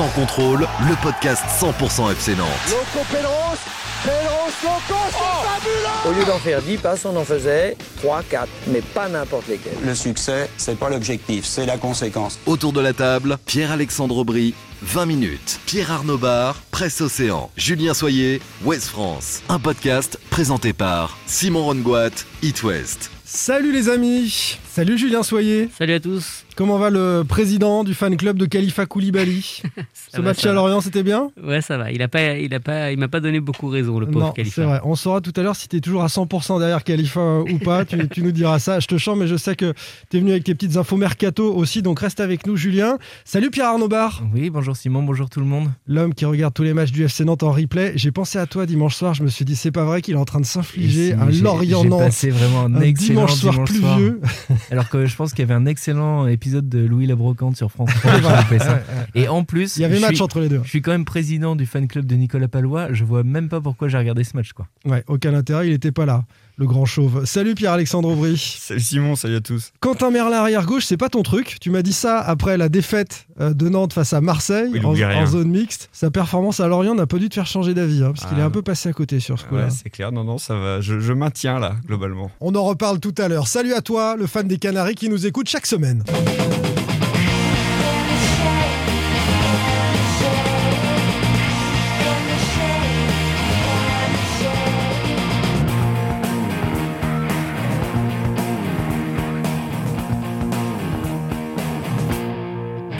Sans contrôle, le podcast 100% FC Nantes. Loco Pedros, Pedros, Loco, c'est fabuleux Au lieu d'en faire 10 passes, on en faisait 3, 4, mais pas n'importe lesquels. Le succès, c'est pas l'objectif, c'est la conséquence. Autour de la table, Pierre-Alexandre Aubry, 20 minutes. Pierre Arnaud Bar, Presse Océan. Julien Soyer, Ouest France. Un podcast présenté par Simon Rongoat, It West. Salut les amis Salut Julien Soyer Salut à tous Comment va le président du fan club de Khalifa Koulibaly Ce va, match à. Lorient, c'était bien Ouais, ça va. Il a pas, il a pas, il m'a pas donné beaucoup raison, le pauvre Non, Khalifa. c'est vrai. On saura tout à l'heure si tu es toujours à 100% derrière Khalifa euh, ou pas. tu, tu nous diras ça. Je te chante, mais je sais que tu es venu avec tes petites infos mercato aussi. Donc reste avec nous, Julien. Salut Pierre Arnaud Bar, Oui, bonjour Simon, bonjour tout le monde. l'homme qui regarde tous les matchs du FC Nantes en replay. J'ai pensé à toi dimanche soir. Je me suis dit, c'est pas vrai qu'il est en train de s'infliger un Lorient-Nantes. J'ai passé vraiment un, Un excellent dimanche soir pluvieux. Alors que je pense qu'il y avait un excellent épisode de Louis la Brocante sur France 3. j'ai loupé ça. Et en plus, Il y avait je match suis, entre les deux. je suis quand même président du fan club de Nicolas Palois. Je vois même pas pourquoi j'ai regardé ce match. Quoi. Ouais, aucun intérêt, il était pas là, le grand chauve. Salut Pierre-Alexandre Aubry. Salut Simon, salut à tous. Quentin Merlin arrière gauche, c'est pas ton truc. Tu m'as dit ça après la défaite euh, de Nantes face à Marseille Oui, en, en zone mixte. Sa performance à Lorient n'a pas dû te faire changer d'avis, hein, parce qu'il Ah, est un non. peu passé à côté sur ce coup-là. Ouais, c'est clair, non, non, ça va. Je, je maintiens là, globalement. On en reparle tout à l'heure. Salut à toi, le fan des Canaries qui nous écoute chaque semaine.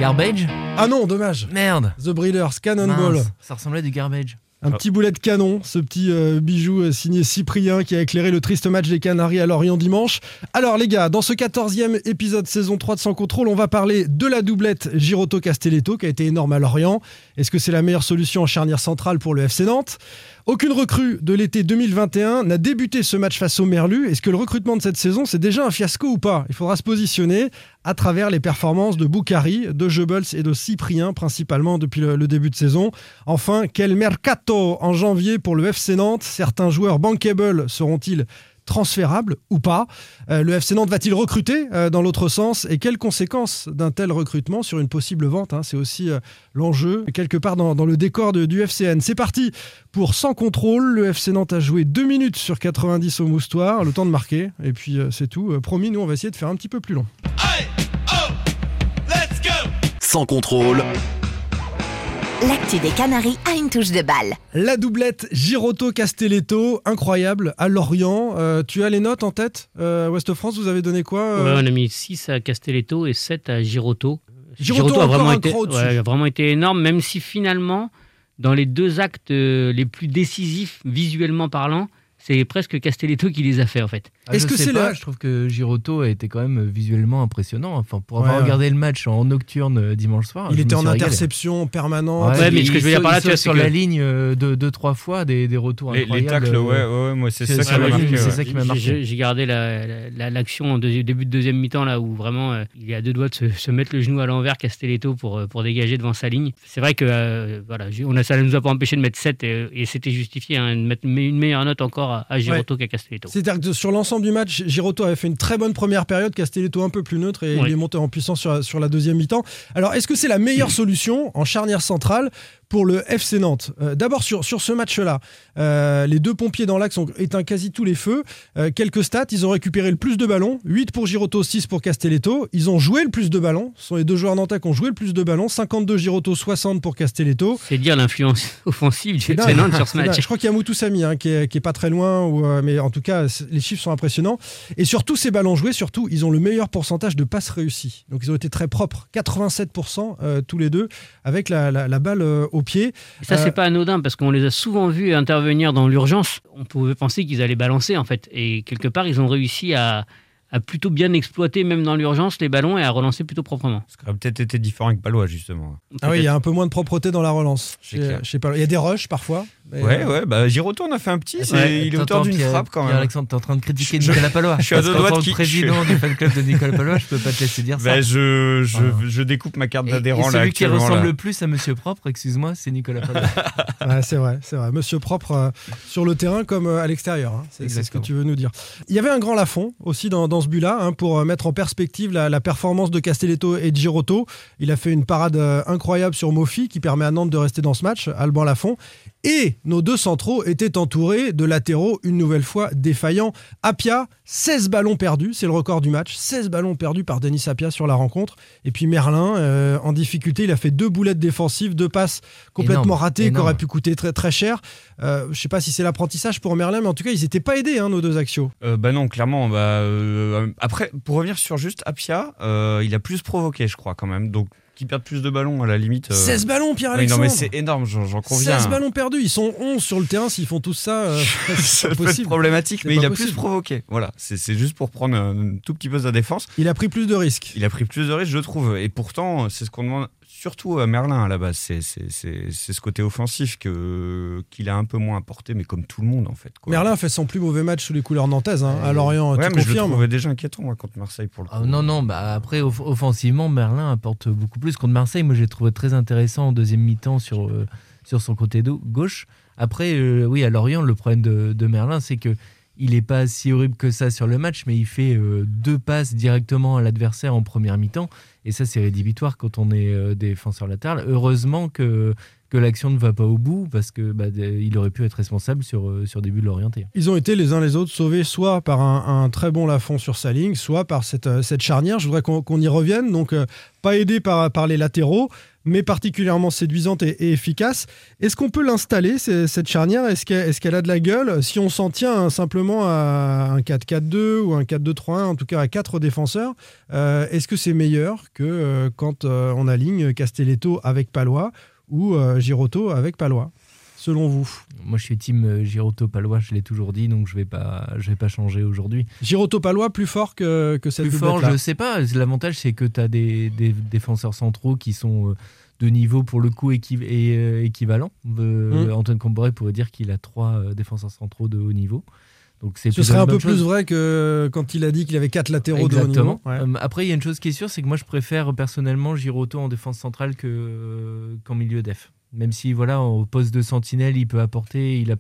Garbage Ah non, dommage. Merde The Breeders, Cannonball. Mince, Ça ressemblait à du garbage. Un petit boulet de canon, ce petit euh, bijou euh, signé Cyprien qui a éclairé le triste match des Canaries à Lorient dimanche. Alors les gars, dans ce 14e épisode saison 3 de Sans Contrôle, on va parler de la doublette Giroto-Castelletto qui a été énorme à Lorient. Est-ce que c'est la meilleure solution en charnière centrale pour le FC Nantes? Aucune recrue de l'été 2021 n'a débuté ce match face au Merlu. Est-ce que le recrutement de cette saison, c'est déjà un fiasco ou pas? Il faudra se positionner à travers les performances de Boukari, de Goebbels et de Cyprien, principalement depuis le, le début de saison. Enfin, quel mercato en janvier pour le FC Nantes? Certains joueurs bankable seront-ils transférables ou pas Euh, Le FC Nantes va-t-il recruter euh, dans l'autre sens? Et quelles conséquences d'un tel recrutement sur une possible vente hein? C'est aussi euh, l'enjeu, quelque part dans, dans le décor de- du FCN. C'est parti pour Sans Contrôle. Le FC Nantes a joué 2 minutes sur 90 au Moustoir, le temps de marquer. Et puis euh, c'est tout. Euh, promis, nous on va essayer de faire un petit peu plus long. Sans contrôle, L'actu des Canaries a une touche de balle. La doublette Giroto-Castelletto, incroyable, à Lorient. Euh, tu as les notes en tête euh, Ouest France, vous avez donné quoi euh, Ouais, on a mis 6 à Castelletto et 7 à Giroto. Giroto a encore vraiment un été, ouais, a vraiment été énorme, même si finalement, dans les deux actes euh, les plus décisifs visuellement parlant, c'est presque Castelletto qui les a fait en fait. Ah, Est-ce je que c'est la- Je trouve que Giroto a été quand même visuellement impressionnant. Enfin, pour avoir Ouais, ouais. regardé le match en nocturne euh, dimanche soir, Il était en interception permanente. Ouais, mais il- ce que je veux il dire par là, tu vois, sur que- la ligne euh, deux, deux, trois fois, des, des retours Les, les incroyables. tacles, ouais, euh, ouais, ouais, moi c'est ça qui m'a marqué. ligne, c'est ouais. ça qui m'a marqué. J'ai gardé la- la- la- l'action en deuxi- début de deuxième mi-temps là où vraiment euh, il est à deux doigts de se, se mettre le genou à l'envers Castelletto pour, euh, pour dégager devant sa ligne. C'est vrai que euh, voilà, on a, ça ne nous a pas empêché de mettre 7 et, c'était justifié hein, de mettre une meilleure note encore à, à Giroto qu'à Castelletto. C'est-à-dire que sur l'ensemble du match, Giroto avait fait une très bonne première période, Castelletto un peu plus neutre et Oui. il est monté en puissance sur, sur la deuxième mi-temps. Alors, est-ce que c'est la meilleure solution en charnière centrale pour le FC Nantes? Euh, D'abord, sur, sur ce match-là, euh, les deux pompiers dans l'axe ont éteint quasi tous les feux. Euh, quelques stats, ils ont récupéré le plus de ballons, 8 pour Giroto, 6 pour Castelletto. Ils ont joué le plus de ballons, ce sont les deux joueurs nantais qui ont joué le plus de ballons, 52 Giroto, 60 pour Castelletto. C'est dire l'influence offensive du FC. Nantes sur ce match. Je crois qu'il y a Moutou Samy hein, qui, est, qui est pas très loin, ou, mais en tout cas, les chiffres sont Et sur tous ces ballons joués, surtout, ils ont le meilleur pourcentage de passes réussies. Donc ils ont été très propres, 87% euh, tous les deux, avec la, la- la balle euh, au pied. Et ça, Euh, c'est pas anodin parce qu'on les a souvent vus intervenir dans l'urgence. On pouvait penser qu'ils allaient balancer en fait. Et quelque part, ils ont réussi à, plutôt bien exploiter, même dans l'urgence, les ballons et à relancer plutôt proprement. Ça aurait peut-être été différent avec Palois, justement. Ah oui, il y a un peu moins de propreté dans la relance. Je sais pas, il y a des rushs parfois. Mais, Ouais, euh, ouais, bah Giroto on a fait un petit, Ouais, il est auteur d'une frappe quand même. Pierre-Alexandre, t'es en train de critiquer Je- Nicolas Palois. je suis à deux doigts de qui- président du fan club de Nicolas Palois, je peux pas te laisser dire ça. Bah, je, je, Ah. je découpe ma carte d'adhérent là celui qui ressemble là. le plus à Monsieur Propre, excuse-moi, c'est Nicolas Palois. Ouais, c'est vrai, c'est vrai. Monsieur propre euh, sur le terrain comme euh, à l'extérieur. hein. C'est ce que tu veux nous dire. Il y avait un grand Lafond aussi dans, dans ce but-là hein, pour euh, mettre en perspective la, la performance de Castelletto et de Girotto. Il a fait une parade euh, incroyable sur Mofi qui permet à Nantes de rester dans ce match, Alban Lafont. Et nos deux centraux étaient entourés de latéraux une nouvelle fois défaillants. Apia, 16 ballons perdus, c'est le record du match. 16 ballons perdus par Denis Apia sur la rencontre. Et puis Merlin, euh, en difficulté, il a fait deux boulettes défensives, deux passes complètement Énorme, ratées qui auraient pu coûter très très cher. Euh, je sais pas si c'est l'apprentissage pour Merlin, mais en tout cas, ils n'étaient pas aidés, hein, nos deux axiaux. Euh, bah non, clairement. Bah, euh, après, pour revenir sur juste Apia, euh, il a plus provoqué, je crois, quand même. Donc, qui perd plus de ballons, à la limite. euh, 16 ballons, oui, non, Pierre-Alexandre mais c'est énorme, j'en conviens. 16 ballons perdus, ils sont 11 sur le terrain, s'ils font tout ça, euh, c'est possible. problématique, mais il a plus provoqué. Voilà, c'est c'est juste pour prendre un tout petit peu sa défense. Il a pris plus de risques. Il a pris plus de risques, je trouve. Et pourtant, c'est ce qu'on demande surtout à Merlin à la base. C'est c'est- c'est- c'est ce côté offensif que- qu'il a un peu moins apporté, mais comme tout le monde en fait. quoi. Merlin fait son plus mauvais match sous les couleurs nantaises, hein, à Lorient, Ouais, tu mais je le confirmes trouvais déjà inquiétant moi, contre Marseille pour le coup. Ah, non, non, bah après, off- offensivement, Merlin apporte beaucoup plus. Contre Marseille, moi, j'ai trouvé très intéressant en deuxième mi-temps sur, euh, sur son côté do- gauche. Après, euh, oui, à Lorient, le problème de, de Merlin, c'est que il n'est pas si horrible que ça sur le match, mais il fait euh, deux passes directement à l'adversaire en première mi-temps. Et ça, c'est rédhibitoire quand on est euh, défenseur latéral. Heureusement que, que l'action ne va pas au bout, parce que bah, il aurait pu être responsable sur, euh, sur des buts de l'orienté. Ils ont été les uns les autres sauvés soit par un, très bon Lafont sur sa ligne, soit par cette, euh, cette charnière. Je voudrais qu'on y revienne. Donc, euh, pas aidé par, par les latéraux, mais particulièrement séduisante et, efficace. Est-ce qu'on peut l'installer, cette charnière? Est-ce qu'elle a de la gueule? Si on s'en tient hein, simplement à un 4-4-2 ou un 4-2-3-1, en tout cas à quatre défenseurs, est-ce que c'est meilleur que quand on aligne Castelletto avec Palois ou euh, Girotto avec Palois Selon vous Moi, je suis team euh, Girotto Palois, je l'ai toujours dit, donc je vais pas, je vais pas changer aujourd'hui. Girotto Palois plus fort que, que cette Plus fort, je sais pas. L'avantage, c'est que tu as des, des défenseurs centraux qui sont euh, de niveau pour le coup et, euh, équivalent. Euh, Mm. Antoine Comboiré pourrait dire qu'il a trois défenseurs centraux de haut niveau. Donc c'est Ce serait un peu plus vrai que quand il a dit qu'il avait quatre latéraux de haut Exactement. niveau. Ouais. Euh, après, il y a une chose qui est sûre, c'est que moi, je préfère personnellement Giroto en défense centrale que, euh, qu'en milieu def. Même si, voilà, au poste de sentinelle, il peut apporter. Il a,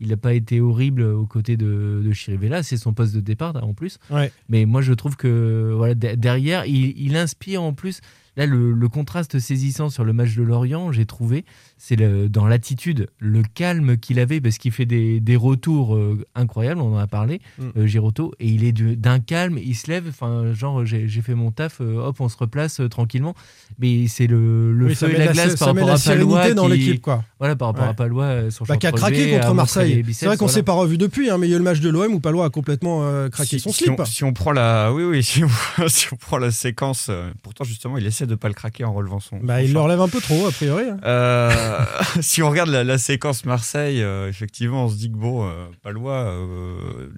il n'a pas été horrible aux côtés de, de Chirivella. C'est son poste de départ, en plus. Ouais. Mais moi, je trouve que voilà, de- derrière, il, il inspire en plus. Là, le, le contraste saisissant sur le match de Lorient, j'ai trouvé, c'est dans l'attitude, le calme qu'il avait, parce qu'il fait des, des retours euh, incroyables, on en a parlé, Mm. euh, Giroto, et il est du- d'un calme, il se lève, enfin, genre, j'ai fait mon taf, euh, hop, on se replace tranquillement. Mais c'est le, le Oui, feu et la de la- glace par rapport la à Palois. sérénité dans qui- l'équipe, quoi. Voilà, par rapport Ouais. à Palois, euh, son Bah, qui a craqué contre Marseille. C'est vrai qu'on voilà. s'est pas revu depuis, hein, mais il y a eu le match de l'OM où Palois a complètement craqué Si- son si slip. on, si on prend la, oui, oui, si on, si on prend la séquence, pourtant justement, il essaie de pas le craquer en relevant son. Bah, son il le relève un peu trop, a priori. hein. Euh, si on regarde la, la séquence Marseille, euh, effectivement, on se dit que bon, euh, Palois,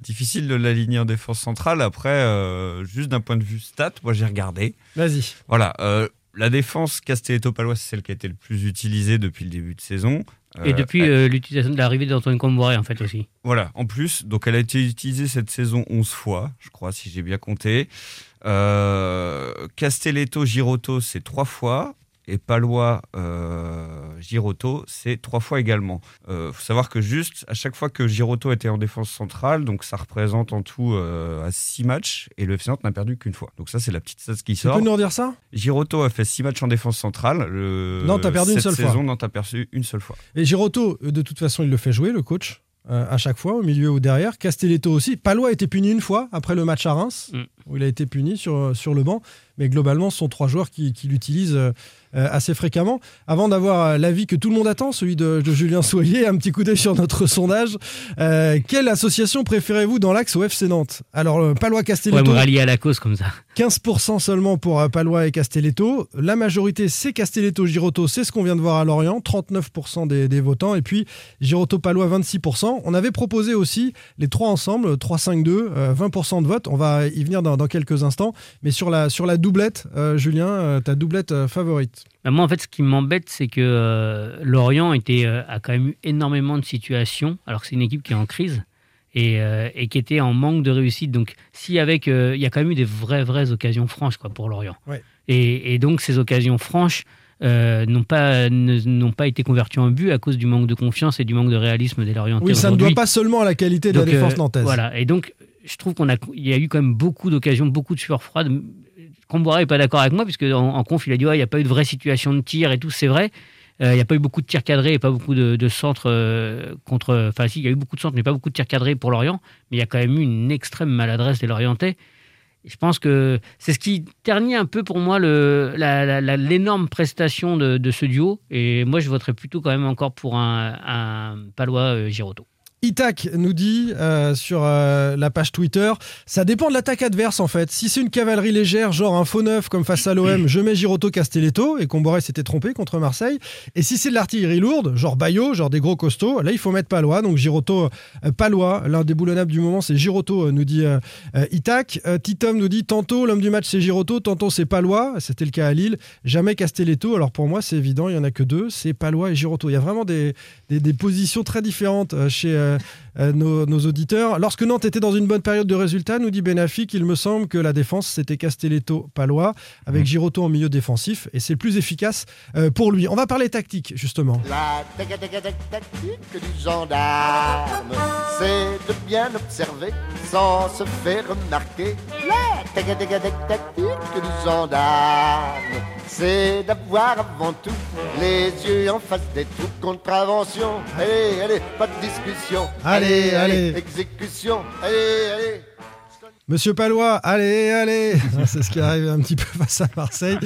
difficile de l'aligner en défense centrale. Après, juste d'un point de vue stat, moi j'ai regardé. Vas-y. Voilà, la défense Castelletto-Palois, c'est celle qui a été le plus utilisée depuis le début de saison. Et Euh, depuis euh, l'utilisation de l'arrivée d'Antoine Comboiré, en fait, aussi. Voilà, en plus, donc elle a été utilisée cette saison 11 fois, je crois, si j'ai bien compté. Euh, Castelletto, Girotto, c'est trois fois. Et Palois, euh, Girotto, c'est trois fois également. Il faut savoir que juste, à chaque fois que Girotto était en défense centrale, donc ça représente en tout euh, à six matchs, et le FC Nantes n'a perdu qu'une fois. Donc ça, c'est la petite stat qui Tu sort. peux nous redire ça? Girotto a fait six matchs en défense centrale. Le... Nantes a perdu une seule fois. saison, Nantes a perdu une seule fois. Et Girotto, euh, de toute façon, il le fait jouer, le coach, euh, à chaque fois, au milieu ou derrière. Castelletto aussi. Palois a été puni une fois après le match à Reims, Mm. Où il a été puni sur, sur le banc. Mais globalement, ce sont trois joueurs qui, qui l'utilisent euh, assez fréquemment. Avant d'avoir euh, l'avis que tout le monde attend, celui de, de Julien Soyer, un petit coup d'œil sur notre sondage. Euh, quelle association préférez-vous dans l'axe au FC Nantes? Alors, Palois Ouais, Castelletto. me rallier à la cause comme ça. 15% seulement pour Palois et Castelletto. La majorité, c'est Castelletto-Girotto. C'est ce qu'on vient de voir à Lorient. 39% des, des votants. Et puis, Girotto-Palois, 26%. On avait proposé aussi les trois ensemble, 3-5-2, euh, 20% de vote. On va y venir dans, dans, dans quelques instants. Mais sur la, sur la doublette, euh, Julien, euh, ta doublette euh, favorite Bah, moi, en fait, ce qui m'embête, c'est que Lorient était, a quand même eu énormément de situations, alors que c'est une équipe qui est en crise et, et qui était en manque de réussite. Donc, si avec, il y a quand même eu des vraies, vraies occasions franches quoi, pour Lorient. Ouais. Et, et donc, ces occasions franches euh, n'ont pas, n'ont pas été converties en but à cause du manque de confiance et du manque de réalisme des Lorientais. Oui, ça ne doit pas seulement à la qualité de Donc, la défense euh, nantaise. Voilà, et donc je trouve qu'on a, il y a eu quand même beaucoup d'occasions, beaucoup de sueur froide. Comboiré n'est pas d'accord avec moi, puisque en, en conf, il a dit il n'y a pas eu de vraie situation de tir et tout, c'est vrai. Euh, Il n'y a pas eu beaucoup de tirs cadrés et pas beaucoup de, centres euh, contre. Enfin, si, il y a eu beaucoup de centres, mais pas beaucoup de tirs cadrés pour Lorient. Mais il y a quand même eu une extrême maladresse des Lorientais. Je pense que c'est ce qui ternit un peu pour moi l'énorme prestation de, ce duo. Et moi, je voterais plutôt quand même encore pour un, un Palois euh. Itac nous dit euh, sur euh, la page Twitter, ça dépend de l'attaque adverse en fait. Si c'est une cavalerie légère, genre un faux neuf comme face à l'OM, je mets Giroto Castelletto et Comboré s'était trompé contre Marseille. Et si c'est de l'artillerie lourde, genre Bayo, genre des gros costauds, là il faut mettre Palois. Donc Giroto euh, Palois, l'un des boulonnables du moment c'est Giroto, nous dit Itac. Titom nous dit tantôt l'homme du match c'est Giroto, tantôt c'est Palois. C'était le cas à Lille. Jamais Castelletto. Alors pour moi c'est évident, il y en a que deux, c'est Palois et Giroto. Il y a vraiment des, positions très différentes chez euh, euh, nos, nos auditeurs. Lorsque Nantes était dans une bonne période de résultats, nous dit Benafik, il me semble que la défense c'était Castelletto, Palois, avec Giroto en milieu défensif, et c'est le plus efficace euh, pour lui. On va parler tactique justement. La tac- tac- tac- tactique du gendarme, c'est de bien observer sans se faire remarquer. La tac- tac- tac- tactique du gendarme, c'est d'avoir avant tout les yeux en face des trous. Contravention, allez, allez, pas de discussion. Allez, allez. exécution, allez, allez. Monsieur Palois, allez, allez C'est ce qui arrive un petit peu face à Marseille.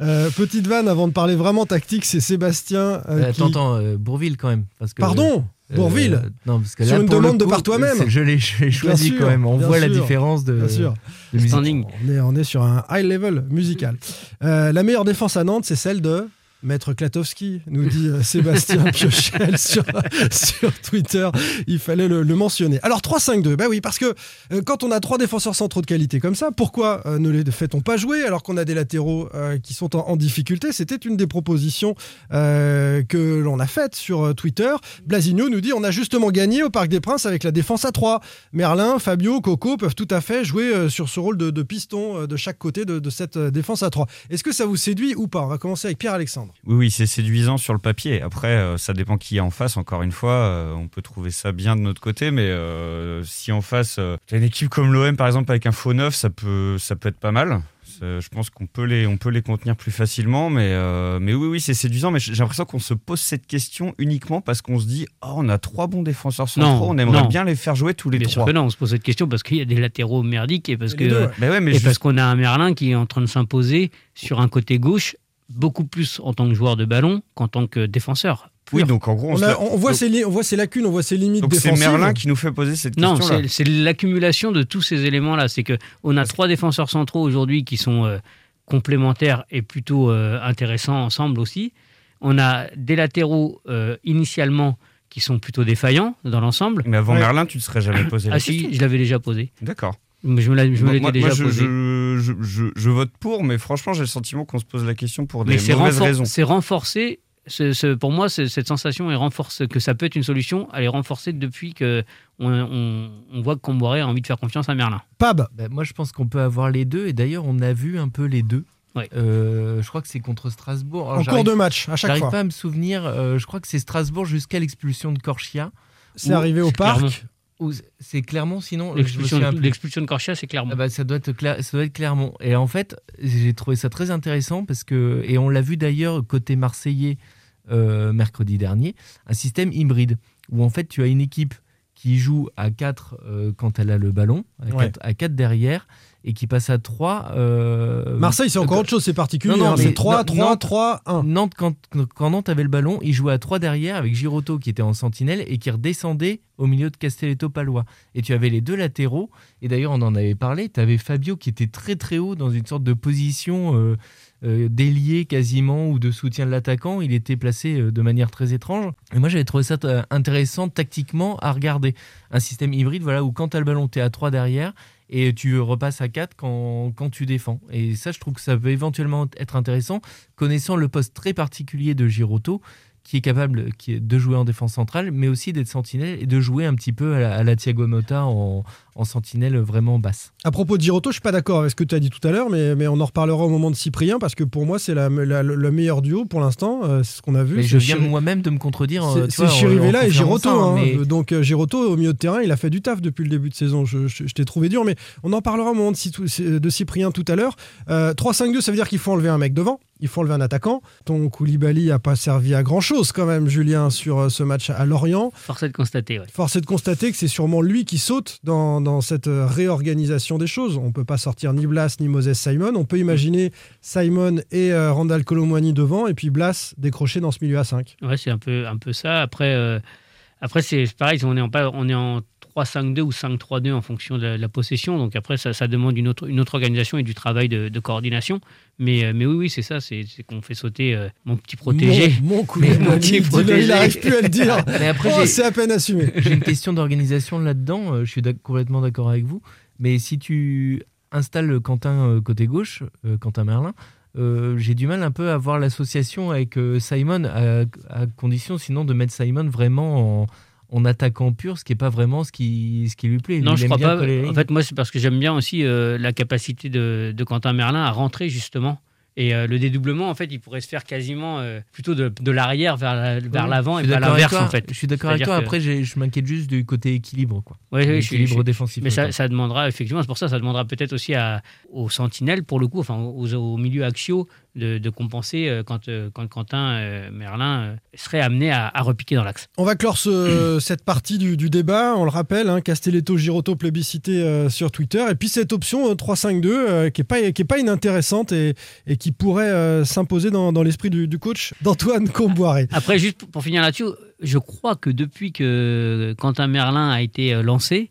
Euh, petite vanne avant de parler vraiment tactique, c'est Sébastien. euh, Euh, qui- euh, Bourville quand même. Parce que, Pardon euh, Bourville Non, parce que Sur là, une pour le demande de coup, par toi-même. Je l'ai je l'ai choisi sûr, quand même. On voit la différence de, Bien sûr. de musique. On est, on est sur un high level musical. Euh, la meilleure défense à Nantes, c'est celle de Maître Klatowski, nous dit euh, Sébastien Piochel sur, sur Twitter. Il fallait le, le mentionner. Alors 3-5-2, bah oui, parce que euh, quand on a trois défenseurs centraux de qualité comme ça, pourquoi euh, ne les fait-on pas jouer alors qu'on a des latéraux euh, qui sont en, en difficulté? C'était une des propositions que l'on a faites sur Twitter. Blasigno nous dit on a justement gagné au Parc des Princes avec la défense à 3. Merlin, Fabio, Coco peuvent tout à fait jouer sur ce rôle de, de piston de chaque côté de, de cette défense à 3. Est-ce que ça vous séduit ou pas? On va commencer avec Pierre-Alexandre. Oui, oui, c'est séduisant sur le papier. Après, euh, ça dépend qui est en face. Encore une fois, euh, on peut trouver ça bien de notre côté, mais euh, si en face, euh, t'as une équipe comme l'OM, par exemple, avec un faux neuf, ça peut, ça peut être pas mal. Je pense qu'on peut les, on peut les contenir plus facilement, mais, euh, mais oui, oui, c'est séduisant. Mais j'ai l'impression qu'on se pose cette question uniquement parce qu'on se dit, oh, on a trois bons défenseurs centraux, Non, on aimerait non. bien les faire jouer tous les Bien sûr trois. que non, on se pose cette question parce qu'il y a des latéraux merdiques et parce que ouais, mais et juste- parce qu'on a un Merlin qui est en train de s'imposer sur un côté gauche beaucoup plus en tant que joueur de ballon qu'en tant que défenseur. oui, donc en gros, on, On, se a- la- on voit donc- ses, on voit ses lacunes, on voit ses limites donc c'est défensives. Merlin qui nous fait poser cette Non, question-là. c'est c'est l'accumulation de tous ces éléments-là. C'est que on a trois défenseurs centraux aujourd'hui qui sont euh, complémentaires et plutôt euh, intéressants ensemble aussi. On a des latéraux euh, initialement qui sont plutôt défaillants dans l'ensemble. Mais avant Ouais. Merlin, tu ne serais jamais posé la Ah question. si, je l'avais déjà posé. D'accord. Je me la- je me Moi- l'étais moi, déjà moi, je, posé. je, je, je- je vote pour, mais franchement, j'ai le sentiment qu'on se pose la question pour des Mais mauvaises raisons. c'est renforcé. pour moi, cette sensation est renforcée, que ça peut être une solution. Elle est renforcée depuis que on, on- on voit que Comboiré a envie de faire confiance à Merlin. Pab, Bah, moi, je pense qu'on peut avoir les deux. Et d'ailleurs, on a vu un peu les deux. Ouais. Euh, je crois que c'est contre Strasbourg. Alors, en j'arrive- cours de match, à chaque J'arrive fois. pas à me souvenir. euh, je crois que c'est Strasbourg jusqu'à l'expulsion de Corchia. C'est arrivé au parc. C'est Clermont, sinon. L'expulsion de, plus. l'expulsion de Corchia, c'est clairement. Ah bah, ça, doit être Cler- ça doit être Clermont. Et en fait, j'ai trouvé ça très intéressant parce que, et on l'a vu d'ailleurs côté marseillais euh, mercredi dernier, un système hybride où en fait tu as une équipe qui joue à 4 quand elle a le ballon, à Ouais. 4, à quatre derrière, et qui passe à 3. euh, Marseille, c'est encore euh, autre chose, c'est particulier. Hein, c'est mais 3, Nantes- 3, 3, 1. Nantes, quand, quand Nantes avait le ballon, il jouait à 3 derrière avec Giroto qui était en sentinelle et qui redescendait au milieu de Castelletto-Palois. Et tu avais les deux latéraux, et d'ailleurs on en avait parlé, tu avais Fabio qui était très très haut dans une sorte de position euh, euh, d'ailier quasiment ou de soutien de l'attaquant. Il était placé de manière très étrange. Et moi j'avais trouvé ça intéressant tactiquement à regarder. Un système hybride voilà, où quand tu as le ballon, tu es à 3 derrière. Et tu repasses à 4 quand, quand tu défends. Et ça, je trouve que ça peut éventuellement être intéressant, connaissant le poste très particulier de Giroto qui est capable qui est de jouer en défense centrale, mais aussi d'être sentinelle et de jouer un petit peu à la, à la Thiago Motta en, en sentinelle vraiment basse. À propos de Giroto, je suis pas d'accord avec ce que tu as dit tout à l'heure, mais, mais on en reparlera au moment de Cyprien, parce que pour moi, c'est la, la- le meilleur duo pour l'instant, euh, c'est ce qu'on a vu. Mais je viens moi-même de me contredire. euh, C'est en- Chirivella et Giroto. ça, hein. mais- Donc euh, Giroto, au milieu de terrain, il a fait du taf depuis le début de saison. Je, je- je t'ai trouvé dur, mais on en parlera au moment de Cyprien tout à l'heure. Euh, 3-5-2, ça veut dire qu'il faut enlever un mec devant. Il faut enlever un attaquant. Ton Koulibaly n'a pas servi à grand chose quand même, Julien, sur euh, ce match à Lorient. Force est de constater, ouais. Force est de constater que c'est sûrement lui qui saute dans, dans cette euh, réorganisation des choses. On ne peut pas sortir ni Blas ni Moses Simon. On peut imaginer Simon et euh, Randall Colomwani devant et puis Blas décroché dans ce milieu à 5. Ouais, c'est un peu, un peu ça. Après, euh, après c'est pareil, on est en, pas- on est en 3-5-2 ou 5-3-2 en fonction de la, de la possession. Donc après, ça, ça demande une autre, une autre organisation et du travail de, de coordination. Mais, euh, mais oui, oui, c'est ça, c'est qu'on fait sauter euh, mon petit protégé. Mon, mon Mais mon petit dis-le, il protégé. n'arrive plus à le dire. Mais après, Oh, c'est à peine assumé. J'ai une question d'organisation là-dedans. euh, Je suis complètement d'accord avec vous. Mais si tu installes Quentin côté gauche, euh, Quentin Merlin, euh, j'ai du mal un peu à voir l'association avec euh, Simon, à, à condition sinon de mettre Simon vraiment en, en attaquant pur, ce qui n'est pas vraiment ce qui, ce qui lui plaît. Non, Il je crois pas. les En fait, moi, c'est parce que j'aime bien aussi euh, la capacité de, de Quentin Merlin à rentrer justement. Et euh, le dédoublement, en fait, il pourrait se faire quasiment euh, plutôt de, de l'arrière vers la- vers l'avant et pas l'inverse, en fait. Je suis d'accord avec toi. que- Après, je m'inquiète juste du côté équilibre. Quoi. Ouais, oui, je suis- défensif. Mais ça, ça demandera, effectivement, c'est pour ça, ça demandera peut-être aussi à, aux sentinelles, pour le coup, enfin aux, aux milieux axiaux, de, de compenser euh, quand, euh, quand Quentin euh, Merlin serait amené à, à repiquer dans l'axe. On va clore ce- cette partie du, du débat. On le rappelle, hein, Castelletto Giroto plébiscité sur Twitter. Et puis cette option euh, 3-5-2 euh, qui n'est pas, qui est pas inintéressante et, et qui pourrait s'imposer dans, dans l'esprit du, du coach d'Antoine Comboiré. Après, juste pour, finir là-dessus, je crois que depuis que Quentin Merlin a été lancé,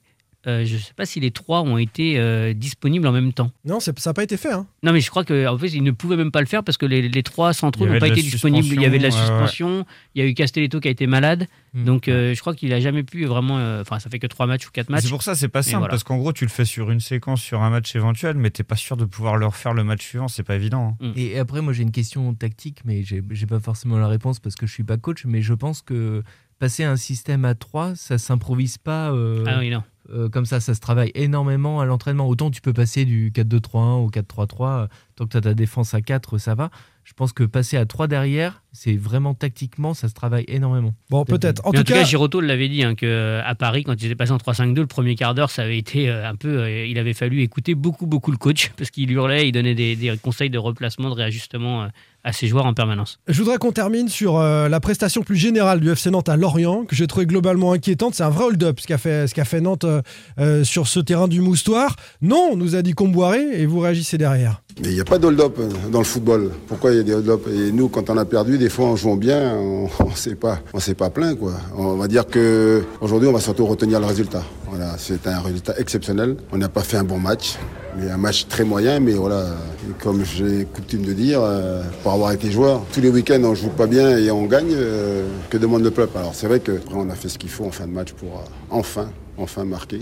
euh, je ne sais pas si les trois ont été euh, disponibles en même temps. Non, ça n'a pas été fait. hein. Non, mais je crois qu'en fait, ils ne pouvaient même pas le faire parce que les, les trois centraux n'ont pas été disponibles. Il y avait de la suspension, ouais, il y a eu Castelletto qui a été malade. Mm. Donc, euh, je crois qu'il a jamais pu vraiment. euh, Enfin, ça fait que trois matchs ou quatre matchs. C'est pour ça, c'est pas simple, voilà. parce qu'en gros, tu le fais sur une séquence, sur un match éventuel, mais t'es pas sûr de pouvoir le refaire le match suivant, c'est pas évident. hein. Et après, moi, j'ai une question tactique, mais j'ai j'ai pas forcément la réponse parce que je suis pas coach. Mais je pense que passer à un système à 3, ça s'improvise pas euh, Ah oui, non. Euh, comme ça. Ça se travaille énormément à l'entraînement. Autant tu peux passer du 4-2-3-1 au 4-3-3, euh, tant que tu as ta défense à 4, ça va. Je pense que passer à 3 derrière, c'est vraiment tactiquement, ça se travaille énormément. Bon, peut-être. En tout en tout cas, cas, Giroto l'avait dit, hein, que à Paris, quand ils étaient passés en 3-5-2, le premier quart d'heure, ça avait été euh, un peu. euh, il avait fallu écouter beaucoup, beaucoup le coach, parce qu'il hurlait, il donnait des, des conseils de replacement, de réajustement euh, à ses joueurs en permanence. Je voudrais qu'on termine sur euh, la prestation plus générale du FC Nantes à Lorient, que j'ai trouvé globalement inquiétante. C'est un vrai hold-up ce qu'a fait, ce qu'a fait Nantes euh, euh, sur ce terrain du Moustoir. Non, nous a dit Comboiré, et vous réagissez derrière. Mais il n'y a pas d'hold-up dans le football. Pourquoi il y a des hold-up? Et nous, quand on a perdu, des fois, en jouant bien, on ne s'est pas, on s'est pas plaint, quoi. On va dire que aujourd'hui, on va surtout retenir le résultat. Voilà, c'est un résultat exceptionnel. On n'a pas fait un bon match, mais un match très moyen. Mais voilà, comme j'ai coutume de dire, euh, pour avoir été joueur, tous les week-ends, on joue pas bien et on gagne. euh, que demande le peuple? Alors c'est vrai que après, on a fait ce qu'il faut en fin de match pour euh, enfin, enfin marquer.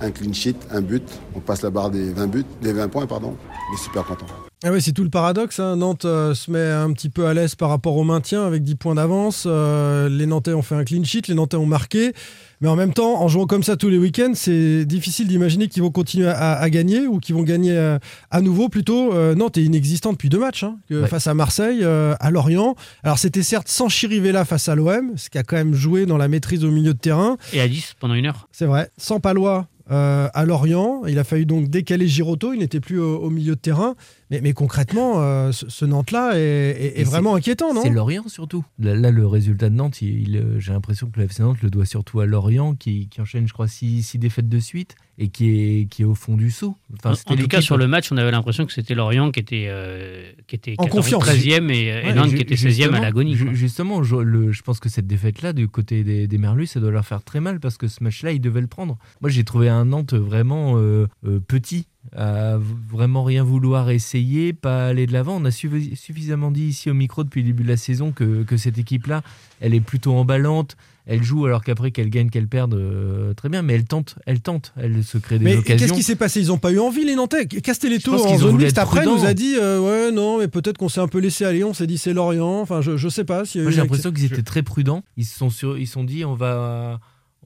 Un clean sheet, un but. On passe la barre des 20 buts, des 20 points, pardon. On est super content. Ah oui, c'est tout le paradoxe. hein. Nantes euh, se met un petit peu à l'aise par rapport au maintien avec 10 points d'avance. Les Nantais ont fait un clean sheet, les Nantais ont marqué. Mais en même temps, en jouant comme ça tous les week-ends, c'est difficile d'imaginer qu'ils vont continuer à, à gagner ou qu'ils vont gagner euh, à nouveau. Plutôt, euh, Nantes est inexistant depuis deux matchs, hein, que Ouais. face à Marseille, euh, à Lorient. Alors c'était certes sans Chirivella face à l'OM, ce qui a quand même joué dans la maîtrise au milieu de terrain. Et à 10 pendant une heure. C'est vrai. Sans Palois euh, à Lorient, il a fallu donc décaler Giroto. Il n'était plus au, au milieu de terrain. Mais, mais concrètement, euh, ce, ce Nantes-là est, est- est Et vraiment inquiétant, non? C'est Lorient surtout. Là, là, le résultat de Nantes, il- il, euh, j'ai l'impression que le FC Nantes le doit surtout à Lorient, qui, qui enchaîne, je crois, six, six défaites de suite et qui est, qui est au fond du saut. Enfin, En- tout cas, sur le match, on avait l'impression que c'était Lorient qui était, euh, qui était En 14, confiance. 13e et, Nantes qui était 16e à l'agonie. Justement, je, le- je pense que cette défaite-là, du côté des, des Merlus, ça doit leur faire très mal parce que ce match-là, ils devaient le prendre. Moi, j'ai trouvé un Nantes vraiment euh, euh, petit. À vraiment rien vouloir essayer, pas aller de l'avant. On a suffisamment dit ici au micro depuis le début de la saison que, que cette équipe-là, elle est plutôt emballante elle joue alors qu'après qu'elle gagne, qu'elle perde, euh, très bien, mais elle tente, elle tente, elle se crée des mais occasions. Qu'est-ce qui s'est passé? Ils n'ont pas eu envie, les Nantais? Castelletto, en zone mixte, après, nous a dit euh, Ouais, non, mais peut-être qu'on s'est un peu laissé aller, on s'est dit c'est Lorient. Enfin, je, je sais pas. Si Moi, j'ai l'impression qu'ils étaient très prudents. Ils se sont, sur, ils sont dit On va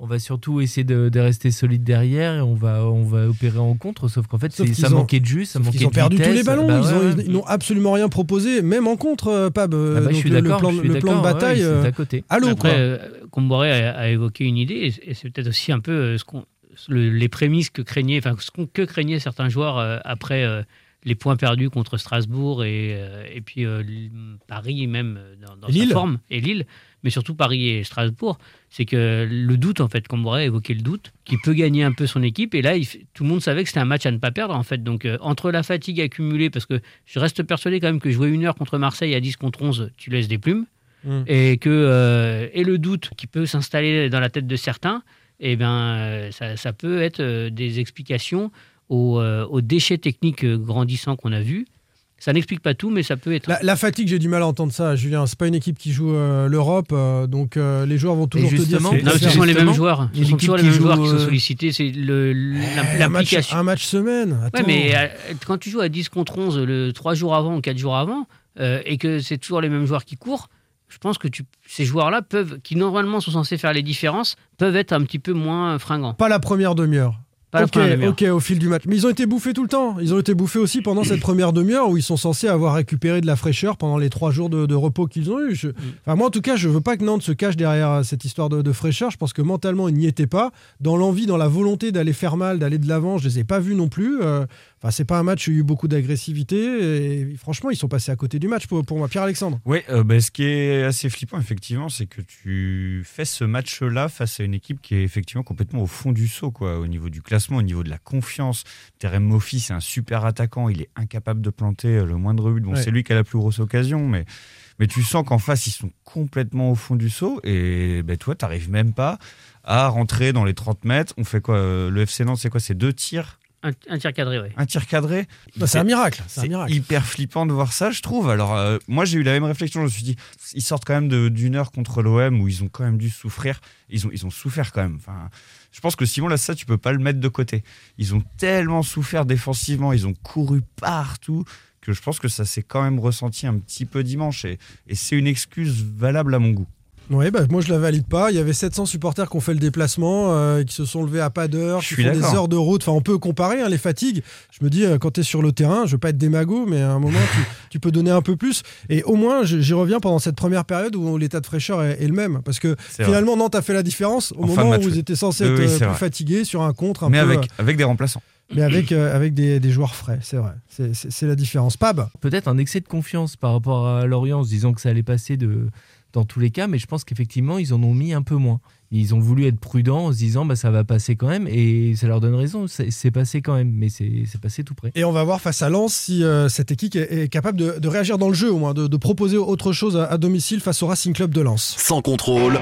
on va surtout essayer de, rester solide derrière et on va, on va opérer en contre. Sauf qu'en fait, ça manquait de jus, ça manquait Ils ont perdu tous les ballons. Bah ils n'ont absolument rien proposé, même en contre, euh, Pab. Ah bah, je suis le, plan, le plan de bataille. Ouais, à côté. Allô, Après. Euh, a, évoqué une idée, et c'est peut-être aussi un peu euh, ce qu'on, les prémices que craignaient, enfin, ce que craignaient certains joueurs après les points perdus contre Strasbourg et, et puis Paris même dans, dans sa forme et Lille mais surtout Paris et Strasbourg, c'est que le doute, en fait, comme on évoqué le doute, qui peut gagner un peu son équipe. Et là, tout le monde savait que c'était un match à ne pas perdre, en fait. Donc, euh, entre la fatigue accumulée, parce que je reste persuadé quand même que jouer une heure contre Marseille à 10 contre 11, tu laisses des plumes. Mmh. Et, que, euh, et le doute qui peut s'installer dans la tête de certains, eh ben, euh, ça, peut être des explications aux, aux déchets techniques grandissants qu'on a vus ça n'explique pas tout, mais ça peut être. La, fatigue, j'ai du mal à entendre ça, Julien. C'est pas une équipe qui joue euh, l'Europe, euh, donc euh, les joueurs vont toujours te dire. Non, ce sont les mêmes joueurs. Ce sont toujours les mêmes joueurs qui sont sollicités. C'est l'implication. Un, match semaine. Ouais, mais quand tu joues à 10 contre 11 le 3 jours avant ou 4 jours avant, et que c'est toujours les mêmes joueurs qui courent, je pense que tu, ces joueurs-là peuvent, qui normalement sont censés faire les différences, peuvent être un petit peu moins fringants. Pas la première demi-heure ok, ok, au fil du match. Mais ils ont été bouffés tout le temps. Ils ont été bouffés aussi pendant cette première demi-heure où ils sont censés avoir récupéré de la fraîcheur pendant les trois jours de, repos qu'ils ont eu. Mm. Enfin, moi, en tout cas, je veux pas que Nantes se cache derrière cette histoire de, fraîcheur. Je pense que mentalement, ils n'y étaient pas. Dans l'envie, dans la volonté d'aller faire mal, d'aller de l'avant, je les ai pas vus non plus. Euh, Enfin, c'est pas un match où il y a eu beaucoup d'agressivité. Et franchement, ils sont passés à côté du match pour, pour moi. Pierre-Alexandre. Oui, euh, bah, ce qui est assez flippant, effectivement, c'est que tu fais ce match-là face à une équipe qui est effectivement complètement au fond du saut, quoi, au niveau du classement, au niveau de la confiance. Terem Moffi, c'est un super attaquant. Il est incapable de planter euh, le moindre but. Bon, c'est lui qui a la plus grosse occasion, mais. Mais tu sens qu'en face, ils sont complètement au fond du saut et ben, toi, tu n'arrives même pas à rentrer dans les 30 mètres. On fait quoi euh, Le FC Nantes, c'est quoi C'est deux tirs un, tir cadré, oui. Un tir cadré bah, C'est un miracle. C'est hyper flippant de voir ça, je trouve. Alors, euh, moi, j'ai eu la même réflexion. Je me suis dit, ils sortent quand même d'une heure contre l'OM où ils ont quand même dû souffrir. Ils ont, ils ont souffert quand même. Enfin, je pense que Simon, là, ça, tu peux pas le mettre de côté. Ils ont tellement souffert défensivement, ils ont couru partout que je pense que ça s'est quand même ressenti un petit peu dimanche. et c'est une excuse valable à mon goût. Oui, bah, moi je la valide pas. Il y avait 700 supporters qui ont fait le déplacement, euh, qui se sont levés à pas d'heure, qui font des heures de route. Enfin, on peut comparer hein, les fatigues. Je me dis, euh, quand tu es sur le terrain, je veux pas être démago, mais à un moment, tu, peux donner un peu plus. Et au moins, j'y reviens pendant cette première période où l'état de fraîcheur est, le même. Parce que finalement, Nantes a fait la différence au moment où vous étiez censé être euh, plus fatigué sur un contre. Un mais avec, avec des remplaçants mais avec, avec des, des, joueurs frais, c'est vrai. C'est la différence. Pab? Peut-être un excès de confiance par rapport à Lorient, en se disant que ça allait passer de, dans tous les cas, mais je pense qu'effectivement, ils en ont mis un peu moins. Ils ont voulu être prudents en se disant bah, ça va passer quand même, et ça leur donne raison, c'est passé quand même, mais c'est passé tout près. Et on va voir face à Lens si euh, cette équipe est, capable de, réagir dans le jeu, au moins, de, proposer autre chose à, à domicile face au Racing Club de Lens. Sans contrôle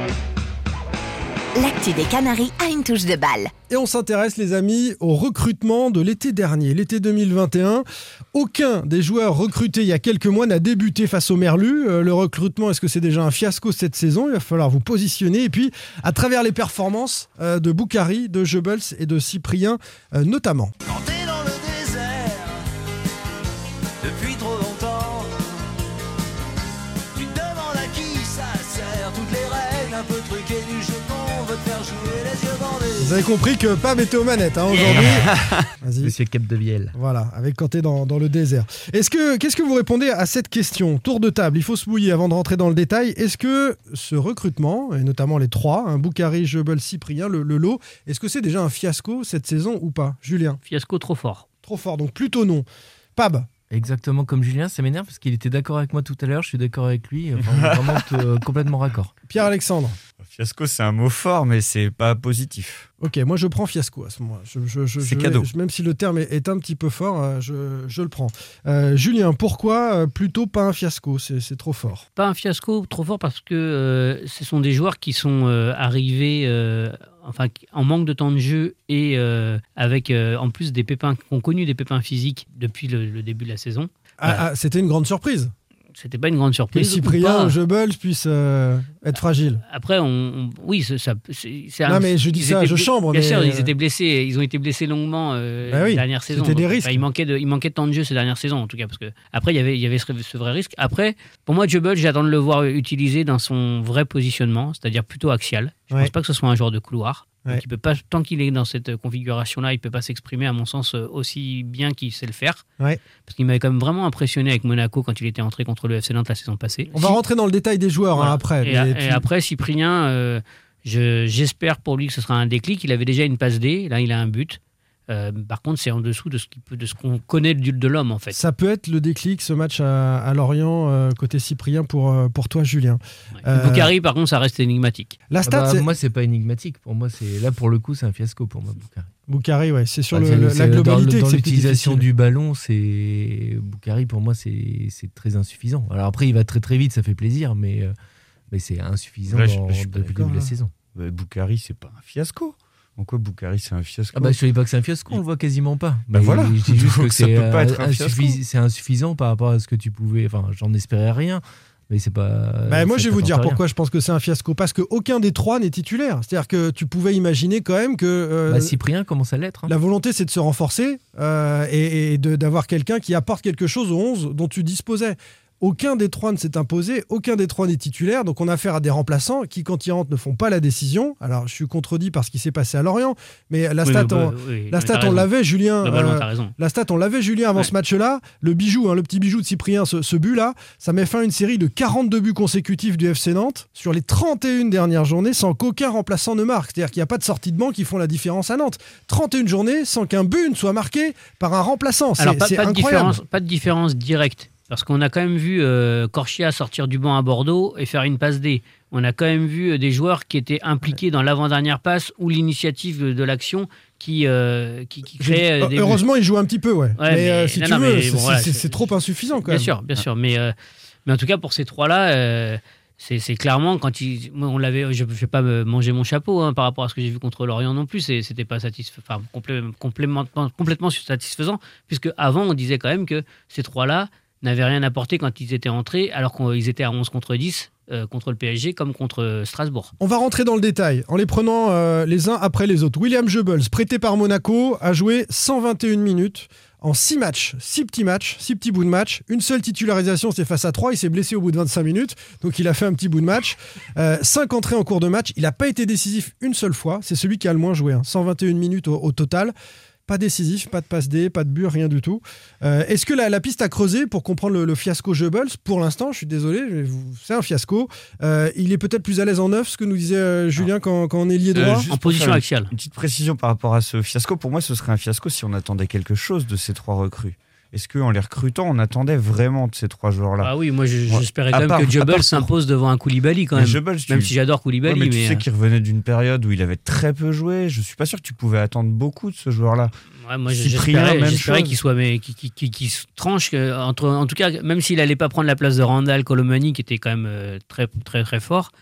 l'actu des Canaries a une touche de balle. Et on s'intéresse, les amis, au recrutement de l'été dernier, l'été 2021. Aucun des joueurs recrutés il y a quelques mois n'a débuté face au Merlu. Euh, le recrutement, est-ce que c'est déjà un fiasco cette saison? Il va falloir vous positionner. Et puis, à travers les performances euh, de Boukari, de Jebels et de Cyprien euh, notamment. Vous avez compris que Pam était aux manettes hein, aujourd'hui. Monsieur Cap de Vielle. Voilà, avec quand t'es dans, dans le désert. Est-ce que qu'est-ce que vous répondez à cette question? Tour de table, il faut se mouiller avant de rentrer dans le détail. Est-ce que ce recrutement, et notamment les trois, hein, Boukari, Jebel, Cyprien, le, lot, est-ce que c'est déjà un fiasco cette saison ou pas? Julien Fiasco trop fort. Trop fort, donc plutôt non. Pab Exactement comme Julien, ça m'énerve parce qu'il était d'accord avec moi tout à l'heure, je suis d'accord avec lui, enfin, vraiment euh, complètement raccord. Pierre-Alexandre Fiasco, c'est un mot fort, mais c'est pas positif. Ok, moi je prends fiasco à ce moment-là. Je- je- je- C'est je- cadeau. Même si le terme est, est un petit peu fort, euh, je, je le prends. Euh, Julien, pourquoi euh, plutôt pas un fiasco? C'est c'est trop fort. Pas un fiasco trop fort parce que euh, ce sont des joueurs qui sont euh, arrivés euh, enfin, en manque de temps de jeu et euh, avec euh, en plus des pépins, qui ont connu des pépins physiques depuis le, le début de la saison. Ah, ah, C'était une grande surprise C'était pas une grande que surprise. ou Cyprien pas. Jebels puisse euh, être fragile. Après, on, on- oui, ça, c'est, Non, un- mais je dis ça, je chambre, Bien mais, sûr, euh, ils étaient blessés. Ils ont été blessés longuement euh, Bah oui, la dernière saison. c'était des Donc, risques. enfin, il manquait de, il manquait de temps de jeu ces dernières saisons, en tout cas, parce que après, il y avait, il y avait ce, ce vrai risque. Après, pour moi, Jubble, j'attends de le voir utilisé dans son vrai positionnement, c'est-à-dire plutôt axial. Je Ouais. pense pas que ce soit un joueur de couloir. Donc, il peut pas, tant qu'il est dans cette configuration-là, il peut pas s'exprimer, à mon sens, euh, aussi bien qu'il sait le faire. Ouais. Parce qu'il m'avait quand même vraiment impressionné avec Monaco quand il était entré contre le FC Nantes la saison passée. On va rentrer dans le détail des joueurs hein, après. Et, mais après, Cyprien, euh, je- j'espère pour lui que ce sera un déclic. Il avait déjà une passe D, là il a un but. Euh, par contre, c'est en dessous de ce de qu'on connaît du- de l'homme en fait. Ça peut être le déclic, ce match à, à Lorient, euh, côté Cyprien, pour, euh, pour toi, Julien. Euh, Boukari, par contre, ça reste énigmatique. La Ah stat, bah, c'est- moi, c'est pas énigmatique. Pour moi, c'est là pour le coup, c'est un fiasco pour moi, Boukari. Boukari, ouais, c'est sur Bah, le- la globalité Dans, l'utilisation du ballon, c'est Boukari pour moi, c'est très insuffisant. Alors après, il va très très vite, ça fait plaisir, mais euh, mais c'est insuffisant Là, je- dans- je suis pas depuis le début de la là. saison. Bah, Boukari, c'est pas un fiasco. En quoi Boukari, c'est un fiasco Ah bah, je te dis pas que c'est un fiasco, on le voit quasiment pas. Bah Mais voilà. Je dis juste que ça c'est peut pas être un insuffi- fiasco. c'est insuffisant par rapport à ce que tu pouvais. Enfin, j'en espérais rien, mais c'est pas. Bah, moi, je vais vous dire rien. pourquoi je pense que c'est un fiasco. Parce qu'aucun des trois n'est titulaire. C'est-à-dire que tu pouvais imaginer quand même que euh, Bah, Cyprien commence à l'être. hein. la volonté, c'est de se renforcer euh, et, et de- d'avoir quelqu'un qui apporte quelque chose aux 11 dont tu disposais. Aucun des trois ne s'est imposé, aucun des trois n'est titulaire, donc on a affaire à des remplaçants qui, quand ils rentrent, ne font pas la décision. Alors, je suis contredit par ce qui s'est passé à Lorient, mais la Oui, stat, mais on, bah, oui, la mais stat, t'as on l'avait, Julien. Euh. La stat, on l'avait, Julien, avant Ouais. ce match-là. Le bijou, hein, le petit bijou de Cyprien, ce, ce but-là, ça met fin à une série de 42 buts consécutifs du FC Nantes sur les 31 dernières journées sans qu'aucun remplaçant ne marque. C'est-à-dire qu'il n'y a pas de sortie de banc qui font la différence à Nantes. 31 journées sans qu'un but ne soit marqué par un remplaçant. C'est Alors, pas, c'est pas de incroyable. différence, pas de différence directe. Parce qu'on a quand même vu euh, Corchia sortir du banc à Bordeaux et faire une passe D. On a quand même vu euh, des joueurs qui étaient impliqués dans l'avant-dernière passe ou l'initiative de, de l'action qui, euh, qui, qui créait euh, des buts. Heureusement, il joue un petit peu, ouais. Ouais, mais, mais- si non, tu non, veux, c'est bon, voilà, trop insuffisant quand Bien même. sûr, bien sûr. Mais, mais en tout cas, pour ces trois-là, c'est clairement quand ils, moi, on l'avait. Je ne vais pas manger mon chapeau hein, par rapport à ce que j'ai vu contre l'Orient non plus. C'était pas satisfaisant, enfin, complé- complément- complètement satisfaisant, puisque avant on disait quand même que ces trois-là n'avaient rien apporté quand ils étaient entrés, alors qu'ils étaient à 11 contre 10 euh, contre le PSG comme contre euh, Strasbourg. On va rentrer dans le détail en les prenant euh, les uns après les autres. William Goebbels, prêté par Monaco, a joué 121 minutes en 6 matchs, 6 petits matchs, 6 petits bouts de match. Une seule titularisation, c'est face à 3. Il s'est blessé au bout de 25 minutes, donc il a fait un petit bout de match. 5 entrées en cours de match. Il n'a pas été décisif une seule fois. C'est celui qui a le moins joué. hein. 121 minutes au, au total. Pas décisif, pas de passe D, pas de but, rien du tout. Euh, Est-ce que la, la piste à creuser pour comprendre le, le fiasco Goebbels? Pour l'instant, je suis désolé, c'est un fiasco. Euh, il est peut-être plus à l'aise en neuf, ce que nous disait euh, Julien quand, quand on est lié droit. En position axiale. Une petite précision par rapport à ce fiasco. Pour moi, ce serait un fiasco si on attendait quelque chose de ces trois recrues. Est-ce qu'en les recrutant, on attendait vraiment de ces trois joueurs-là Ah oui, moi j'espérais quand même part- que part- s'impose devant un Koulibaly quand même. Tu- Même si j'adore Ouais, Koulibaly, mais tu mais, sais euh, qu'il revenait d'une période où il avait très peu joué. Je suis pas sûr que tu pouvais attendre beaucoup de ce joueur-là. Ouais, moi, j'espérais, qu'il soit, mais se tranche entre, en tout cas, même s'il allait pas prendre la place de Randall Colomani, qui était quand même euh, très, très, très fort.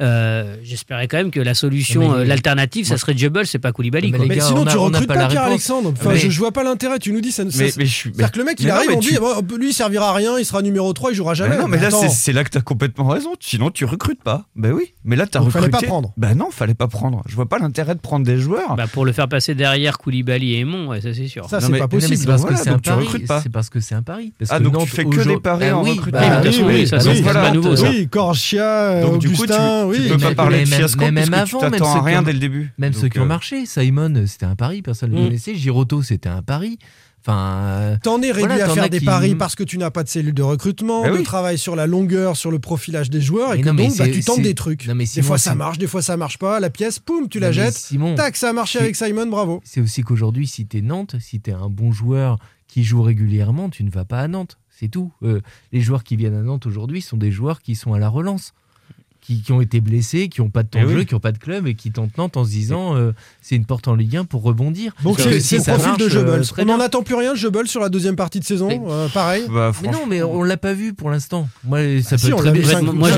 Euh, j'espérais quand même que la solution, euh, l'alternative, ça serait Jebel, c'est pas Koulibaly. Mais quoi. Mais gars, sinon, on a- tu recrutes pas pas. Pierre-Alexandre. Enfin, Mais- je, je vois pas l'intérêt. Tu nous dis ça. ça- Mais, mais je suis. C'est-à-dire que le mec, il non, arrive, mais on tu- dit, bon, lui, il servira à rien, il sera numéro 3, il jouera jamais. Mais non, mais là, c'est- là que tu as complètement raison. Sinon, tu recrutes pas. Ben oui. Mais là, tu as Donc, recruté. fallait pas prendre. Ben non, fallait pas prendre. Je vois pas l'intérêt de prendre des joueurs. Bah, pour le faire passer derrière Koulibaly et Aymon, ouais, ça c'est sûr. Ça, Non, c'est pas non, possible. c'est parce que c'est un pari. C'est parce que c'est un pari. Ah, donc tu fais que des paris Ah en recrutement. bah, Oui, ça, c'est- pas nouveau. Oui, Corchia, euh, Coup, tu, tu oui. peux mais- pas parler de fiasco mais même parce que tu avant, même t'attends rien ont- dès le début. Même Donc, ceux qui ont euh, marché, Simon, c'était un pari, personne ne le Mm. connaissait. Giroto, c'était un pari. Enfin, euh, T'en es réduit Voilà, à faire des qui- paris parce que tu n'as pas de cellule de recrutement, Bah de oui. travail sur la longueur, sur le profilage des joueurs, et Mais que non, mais donc bah, tu tentes des trucs. non, mais des fois ça marche, des fois ça marche pas. La pièce, poum, tu la non, jettes. Simon, Tac, ça a marché avec Simon, bravo. c'est aussi qu'aujourd'hui, si t'es Nantes, si t'es un bon joueur qui joue régulièrement, tu ne vas pas à Nantes. C'est tout. Euh, les joueurs qui viennent à Nantes aujourd'hui sont des joueurs qui sont à la relance. Qui, qui ont été blessés, qui n'ont pas de temps Eh de jeu, oui. qui n'ont pas de club et qui tentent Nantes en se disant euh, c'est une porte en Ligue 1 pour rebondir. Donc c'est si le profil marche, de euh, On n'en attend plus rien de Jebels sur la deuxième partie de saison. Mais- euh, pareil. Bah, Mais non, mais on l'a pas vu pour l'instant. Moi, ça Ah, si, peut on très bien. moi,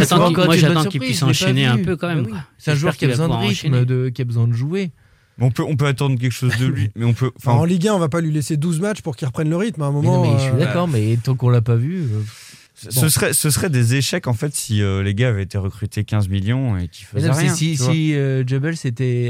j'attends qu'il- puisse enchaîner un peu quand même. Bah. C'est un joueur qui a besoin de rythme, qui a besoin de jouer. on peut, on peut attendre quelque chose de lui, mais on peut. En Ligue 1, on va pas lui laisser 12 matchs pour qu'il reprenne le rythme. À un Mais moment, non, mais je suis euh, d'accord, mais tant qu'on l'a pas vu. Ce, serait, ce serait des échecs en fait si euh, les gars avaient été recrutés 15 millions et qu'ils Mais faisaient non, rien. si, si euh,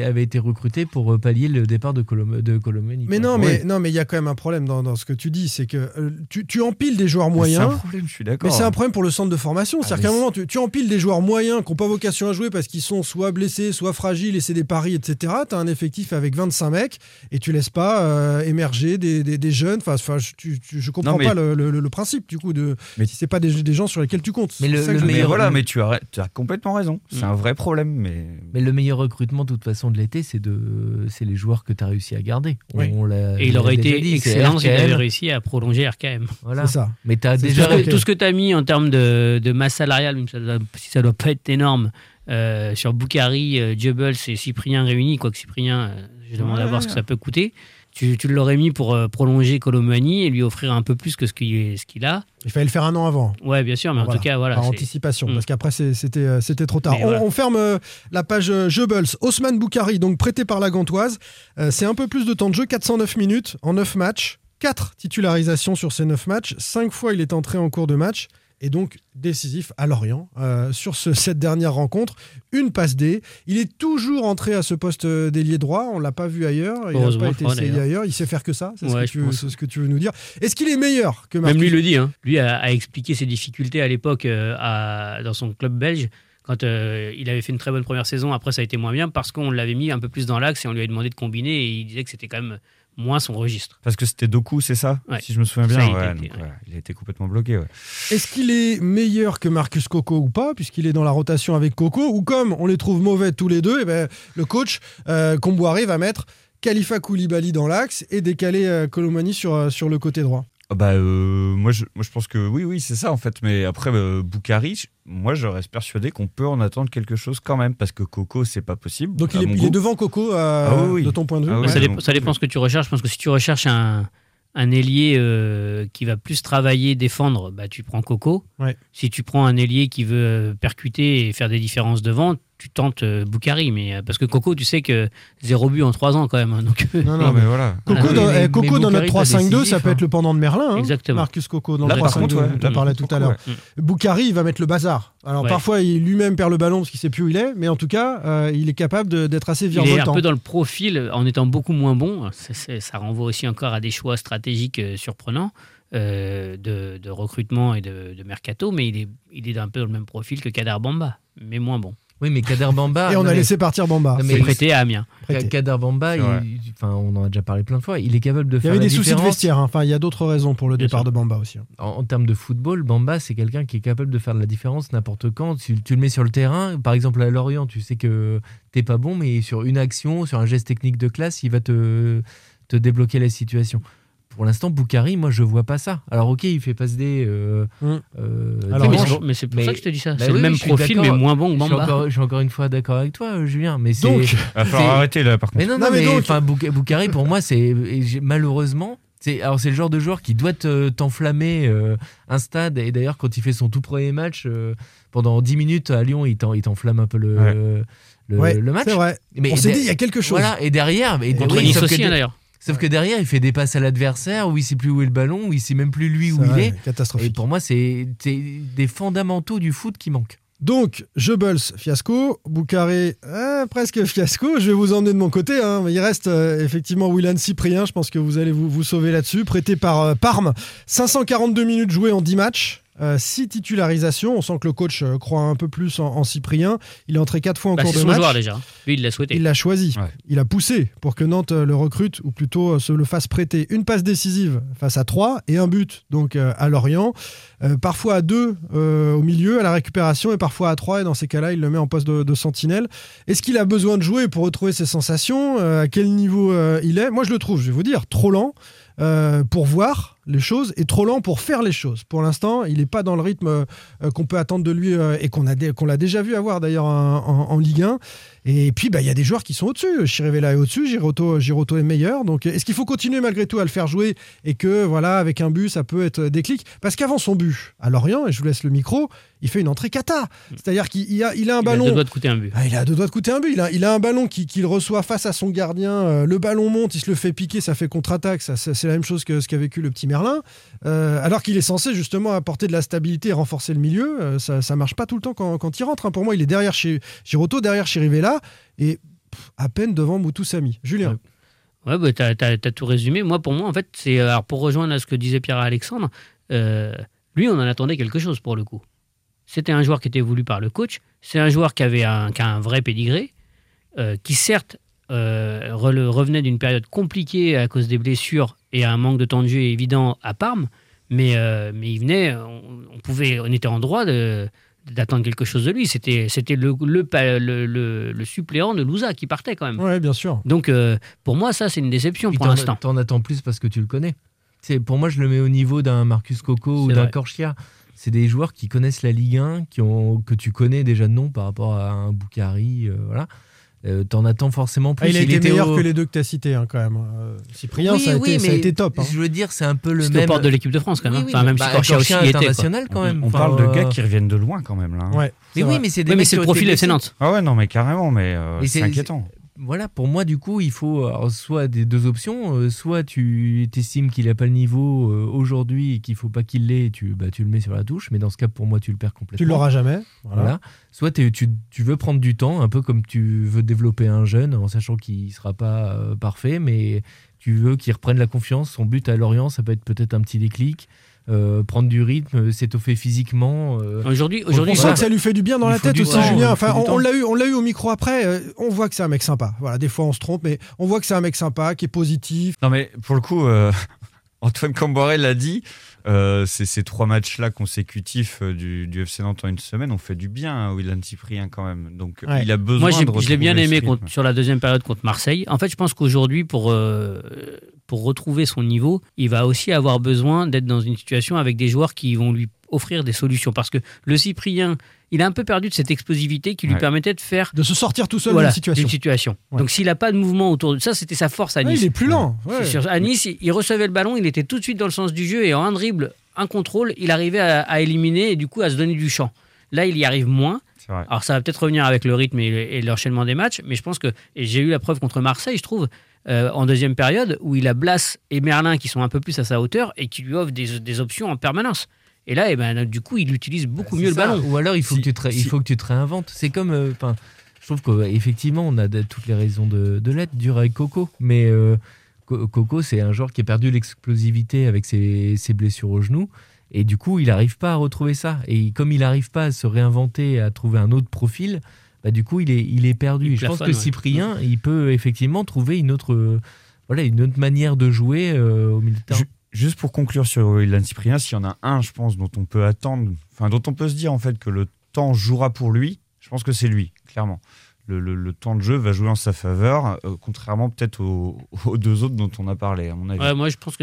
avait été recruté pour euh, pallier le départ de, Colom de Colomani. Mais non, mais Ouais. non, mais il y a quand même un problème dans, dans ce que tu dis, c'est que euh, tu, tu empiles des joueurs Mais C'est moyens. un problème, je suis d'accord. Mais c'est un problème pour le centre de formation. Ah, C'est-à-dire mais qu'à un moment, tu, tu empiles des joueurs moyens qui n'ont pas vocation à jouer parce qu'ils sont soit blessés, soit fragiles et c'est des paris, etc. Tu as un effectif avec 25 mecs et tu laisses pas euh, émerger des, des- des jeunes. Enfin, enfin, je, tu- tu- je comprends Non, mais- pas le, le- le principe du coup de Mais- si c'est pas des, des gens sur lesquels tu comptes. Mais le- Mais voilà, mais tu as, tu as complètement raison. C'est Mm. un vrai problème, mais. Mais le meilleur recrutement, de toute façon, de l'été, c'est de, c'est les joueurs que tu as réussi à garder. Oui. On l'a- Et il aurait été dit, excellent s'il avait réussi à prolonger RKM. Voilà. C'est ça. Mais as déjà. Tout ce que tu as mis en termes de, de masse salariale, même ça doit- si ça doit pas être énorme, euh, sur Boukari, euh, et Cyprien réunis, quoique Cyprien, euh, je demande à Ouais. voir ce que ça peut coûter. Tu, tu l'aurais mis pour euh, prolonger Colomani et lui offrir un peu plus que ce qu'il ce qu'il a. Il fallait le faire un an avant. Ouais, bien sûr, mais en tout cas, voilà. par anticipation, Mm. parce qu'après c'était euh, c'était trop tard. On, voilà. on ferme euh, la page Jebels. Osman Boukari, donc prêté par la Gantoise. Euh, c'est un peu plus de temps de jeu, 409 minutes en 9 matchs. 4 titularisations sur ces 9 matchs. 5 fois il est entré en cours de match. Et donc décisif à Lorient euh, sur ce- cette dernière rencontre. Une passe D. Il est toujours entré à ce poste d'ailier droit. On l'a pas vu ailleurs. Il n'a pas été essayé d'ailleurs. ailleurs. Il sait faire que ça. C'est Ouais, ce, que tu- pense. c'est ce que tu veux nous dire. Est-ce qu'il est meilleur que Marcus Même lui le dit, hein. lui a, a expliqué ses difficultés à l'époque euh, dans son club belge. Quand euh, il avait fait une très bonne première saison, après ça a été moins bien parce qu'on l'avait mis un peu plus dans l'axe et on lui avait demandé de combiner et il disait que c'était quand même moins son registre. Parce que c'était Doku, c'est ça Ouais. Si je me souviens Ça, bien. il ouais, était- donc, ouais. voilà, il a été complètement bloqué. ouais. Est-ce qu'il est meilleur que Marcus Coco ou pas, puisqu'il est dans la rotation avec Coco, ou comme on les trouve mauvais tous les deux, eh ben, le coach euh, Comboiré va mettre Khalifa Koulibaly dans l'axe et décaler euh, Colomani sur, euh, sur le côté droit. Ah Bah, euh, moi, je, moi, je pense que oui, oui, c'est ça en fait. Mais après, euh, moi, je reste persuadé qu'on peut en attendre quelque chose quand même. Parce que Coco, c'est pas possible. Donc il est, il devant Coco euh, Ah oui, oui. de ton point de vue? Ah oui, Ouais. ça, dépend, ça dépend ce que tu recherches. Je pense que si tu recherches un, un ailier euh, qui va plus travailler, défendre, bah, tu prends Coco. Ouais. Si tu prends un ailier qui veut euh, percuter et faire des différences devant, tu tentes euh, Boukari. Mais, euh, parce que Coco, tu sais que zéro but en trois ans quand même. hein, donc, euh, Non, non, mais voilà. Coco, Voilà. dans, Mais- eh, Coco mais dans notre Boukari, pas 3-5-2, ça peut être le pendant de Merlin. hein. Exactement. Marcus Coco dans Là, le par 3-5-2, contre, ouais, tu en là, parlais par tout à l'heure. ouais. Boukari, il va mettre le bazar. Alors Ouais. parfois, il lui-même perd le ballon parce qu'il sait plus où il est, mais en tout cas, euh, il est capable d'être assez Il est un peu dans le profil en étant beaucoup moins bon. Ça, renvoie aussi encore à des choix stratégiques euh, surprenants euh, de, de recrutement et de, de mercato, mais il est, il est un peu dans le même profil que Kader Bamba, mais moins bon. Oui, mais Kader Bamba. Et on a mais- laissé partir Bamba. Non, Mais prêté à Amiens. Prêté. Kader Bamba, il- enfin, on en a déjà parlé plein de fois. Il est capable de Il y faire avait la des soucis de vestiaire. hein. Enfin, il y a d'autres raisons pour le Bien départ sûr. de Bamba aussi. hein. En, en termes de football, Bamba, c'est quelqu'un qui est capable de faire de la différence n'importe quand. Tu, tu le mets sur le terrain, par exemple à Lorient, tu sais que t'es pas bon, mais sur une action, sur un geste technique de classe, il va te, te débloquer la situation. Pour l'instant, Boukari, moi, je vois pas ça. Alors, ok, il fait passe des. Euh, Mm. euh, Alors, mais c'est pour, mais c'est pour mais- ça que je te dis ça. Bah c'est oui, le même profil, mais moins bon que je, suis Bamba. encore, je suis encore une fois d'accord avec toi, Julien. Mais c'est. Donc, Il va falloir arrêter là, par contre. Mais non, non, Non, mais mais, donc- Bouk- Boukari, pour moi, c'est malheureusement. C'est, alors c'est le genre de joueur qui doit te- t'enflammer euh, un stade et d'ailleurs quand il fait son tout premier match euh, pendant 10 minutes à Lyon il, t'en- il t'enflamme un peu le, Ouais. le, ouais, le match c'est vrai. mais on s'est dit, il y a quelque chose. voilà et derrière mais, Contre oui, Nice aussi, que, hein, d'ailleurs. Sauf que derrière il fait des passes à l'adversaire où il sait plus où est le ballon où il sait même plus lui où il est et Catastrophique. pour moi c'est, c'est des fondamentaux du foot qui manquent Donc, Jebels, fiasco. Boucaré, euh, presque fiasco. Je vais vous emmener de mon côté. hein. Il reste euh, effectivement Willan Cyprien. Je pense que vous allez vous, vous sauver là-dessus. Prêté par euh, Parme. 542 minutes jouées en 10 matchs. 6 titularisations. On sent que le coach euh, croit un peu plus en, en Cyprien. Il est entré 4 fois en Bah, cours c'est de son match. joueur déjà. Lui, il l'a souhaité. Il l'a choisi. Ouais. Il a poussé pour que Nantes euh, le recrute, ou plutôt euh, se le fasse prêter. Une passe décisive face à 3 et un but donc euh, à Lorient. Euh, parfois à 2 au milieu, à la récupération, et parfois à 3. Et dans ces cas-là, il le met en poste de, de sentinelle. Est-ce qu'il a besoin de jouer pour retrouver ses sensations? Euh, À quel niveau euh, il est? Moi, je le trouve, je vais vous dire, trop lent. euh, pour voir les choses et trop lent pour faire les choses. Pour l'instant, il n'est pas dans le rythme euh, qu'on peut attendre de lui euh, et qu'on a qu'on l'a déjà vu avoir d'ailleurs en, en- en Ligue 1. Et puis, bah, il y a des joueurs qui sont au-dessus. Chirivella est au-dessus, Giroto, Giroto est meilleur. Donc, est-ce qu'il faut continuer malgré tout à le faire jouer et que, voilà, avec un but, ça peut être déclic? Parce qu'avant son but à Lorient, et je vous laisse le micro, il fait une entrée cata. C'est-à-dire qu'il il a, il a un Il a ballon. deux doigts de coûter un but. Ah, il a deux doigts de coûter un but. Il a, il a un ballon qui- qu'il reçoit face à son gardien. euh, le ballon monte, il se le fait piquer, ça fait contre-attaque. Ça, c'est la même chose que ce qu'a vécu le petit Euh, alors qu'il est censé justement apporter de la stabilité et renforcer le milieu. Euh, ça, ça marche pas tout le temps quand, il rentre. hein. Pour moi, il est derrière chez Giroto, derrière chez Rivella et à peine devant Moutoussamy. Julien. Ouais, bah, t'as, t'as tout résumé. Moi, pour moi, en fait, c'est. Alors, pour rejoindre à ce que disait Pierre-Alexandre, euh, lui, on en attendait quelque chose pour le coup. C'était un joueur qui était voulu par le coach. C'est un joueur qui avait un, a un vrai pédigré, euh, qui certes euh, revenait d'une période compliquée à cause des blessures et un manque de temps de jeu évident à Parme, mais, euh, mais il venait, on, on pouvait, on était en droit de- d'attendre quelque chose de lui. C'était, c'était le, le, le, le- le suppléant de Louza qui partait quand même. Ouais, bien sûr. Donc, euh, pour moi, ça, c'est une déception Puis pour t'en- l'instant. T'en attends plus parce que tu le connais. C'est pour moi, je le mets au niveau d'un Marcus Coco ou d'un. Corchia. C'est des joueurs qui connaissent la Ligue 1, qui ont, que tu connais déjà de nom par rapport à un Boukari. euh, voilà. Euh, T'en attends forcément plus. Ah, il a été était meilleur au- que les deux que tu as cités hein, quand même. Euh, Cyprien, Oui, ça, a oui, été, ça a mais été top. hein. Je veux dire, c'est un peu le même. portes de l'équipe de France, quand même. Oui, Enfin, même bah, si Corchia aussi y était. quoi. international quand même. On Enfin, parle de gars euh, qui reviennent de loin quand même là. hein. Ouais, Mais c'est oui, mais c'est des Oui, mais c'est le profil FC. Nantes. Ah ouais, non, mais carrément, mais c'est- inquiétant. Voilà, pour moi, du coup, il faut soit des deux options. euh, soit tu estimes qu'il n'a pas le niveau euh, aujourd'hui et qu'il faut pas qu'il l'ait, tu, bah, tu le mets sur la touche. Mais dans ce cas, pour moi, tu le perds complètement. Tu l'auras jamais. Voilà. Voilà. Soit tu, tu veux prendre du temps, un peu comme tu veux développer un jeune, en sachant qu'il ne sera pas euh, parfait, mais tu veux qu'il reprenne la confiance. Son but à Lorient, ça peut être peut-être un petit déclic, euh, prendre du rythme, s'étoffer physiquement. euh, Aujourd'hui, On aujourd'hui, sent que ça lui fait du bien dans la tête aussi, temps, Julien. Enfin, on, on l'a eu, on l'a eu au micro après. euh, on voit que c'est un mec sympa. Voilà, des fois on se trompe, mais on voit que c'est un mec sympa, qui est positif. Non, mais pour le coup, euh, Antoine Camboré l'a dit, euh, c'est ces trois matchs-là consécutifs du, du FC Nantes en une semaine ont fait du bien à William Cyprien quand même. Donc Ouais. il a besoin Moi, de je l'ai bien aimé contre- sur la deuxième période contre Marseille. En fait, je pense qu'aujourd'hui, pour, euh, pour retrouver son niveau, il va aussi avoir besoin d'être dans une situation avec des joueurs qui vont lui offrir des solutions. Parce que le Cyprien, il a un peu perdu de cette explosivité qui lui Ouais. permettait de faire De se sortir tout seul voilà, d'une situation. Ouais. Donc, s'il n'a pas de mouvement autour de ça, c'était sa force à Ouais, Nice. il est plus lent. ouais. Sur- À Nice, il- recevait le ballon, il était tout de suite dans le sens du jeu et en un dribble, un contrôle, il arrivait à, à éliminer et du coup à se donner du champ. Là, il y arrive moins. Alors ça va peut-être revenir avec le rythme et, et l'enchaînement des matchs, mais je pense que, et j'ai eu la preuve contre Marseille, je trouve, euh, en deuxième période, où il a Blas et Merlin qui sont un peu plus à sa hauteur et qui lui offrent des, des options en permanence. Et là, eh ben, du coup, il utilise beaucoup C'est mieux le ballon. Ou alors il faut, Si- que, tu te, ré- il si- faut que tu te réinventes. C'est comme. euh, je trouve qu'effectivement, on a de- toutes les raisons de, de l'être, dur avec Coco. Mais euh, Co- Coco, c'est un joueur qui a perdu l'explosivité avec ses, ses blessures au genou. Et du coup, il n'arrive pas à retrouver ça. Et comme il n'arrive pas à se réinventer, à trouver un autre profil, bah, du coup, il est, il est perdu. Il je pense que ouais. Cyprien, il peut effectivement trouver une autre, euh, voilà, une autre manière de jouer euh, au milieu de terrain. Ju- Juste pour conclure sur William Cyprien, s'il y en a un, je pense, dont on peut attendre, enfin, dont on peut se dire en fait que le temps jouera pour lui, je pense que c'est lui, clairement. Le, le- le temps de jeu va jouer en sa faveur, euh, contrairement peut-être aux, aux deux autres dont on a parlé, à mon avis. Ouais, moi, je pense que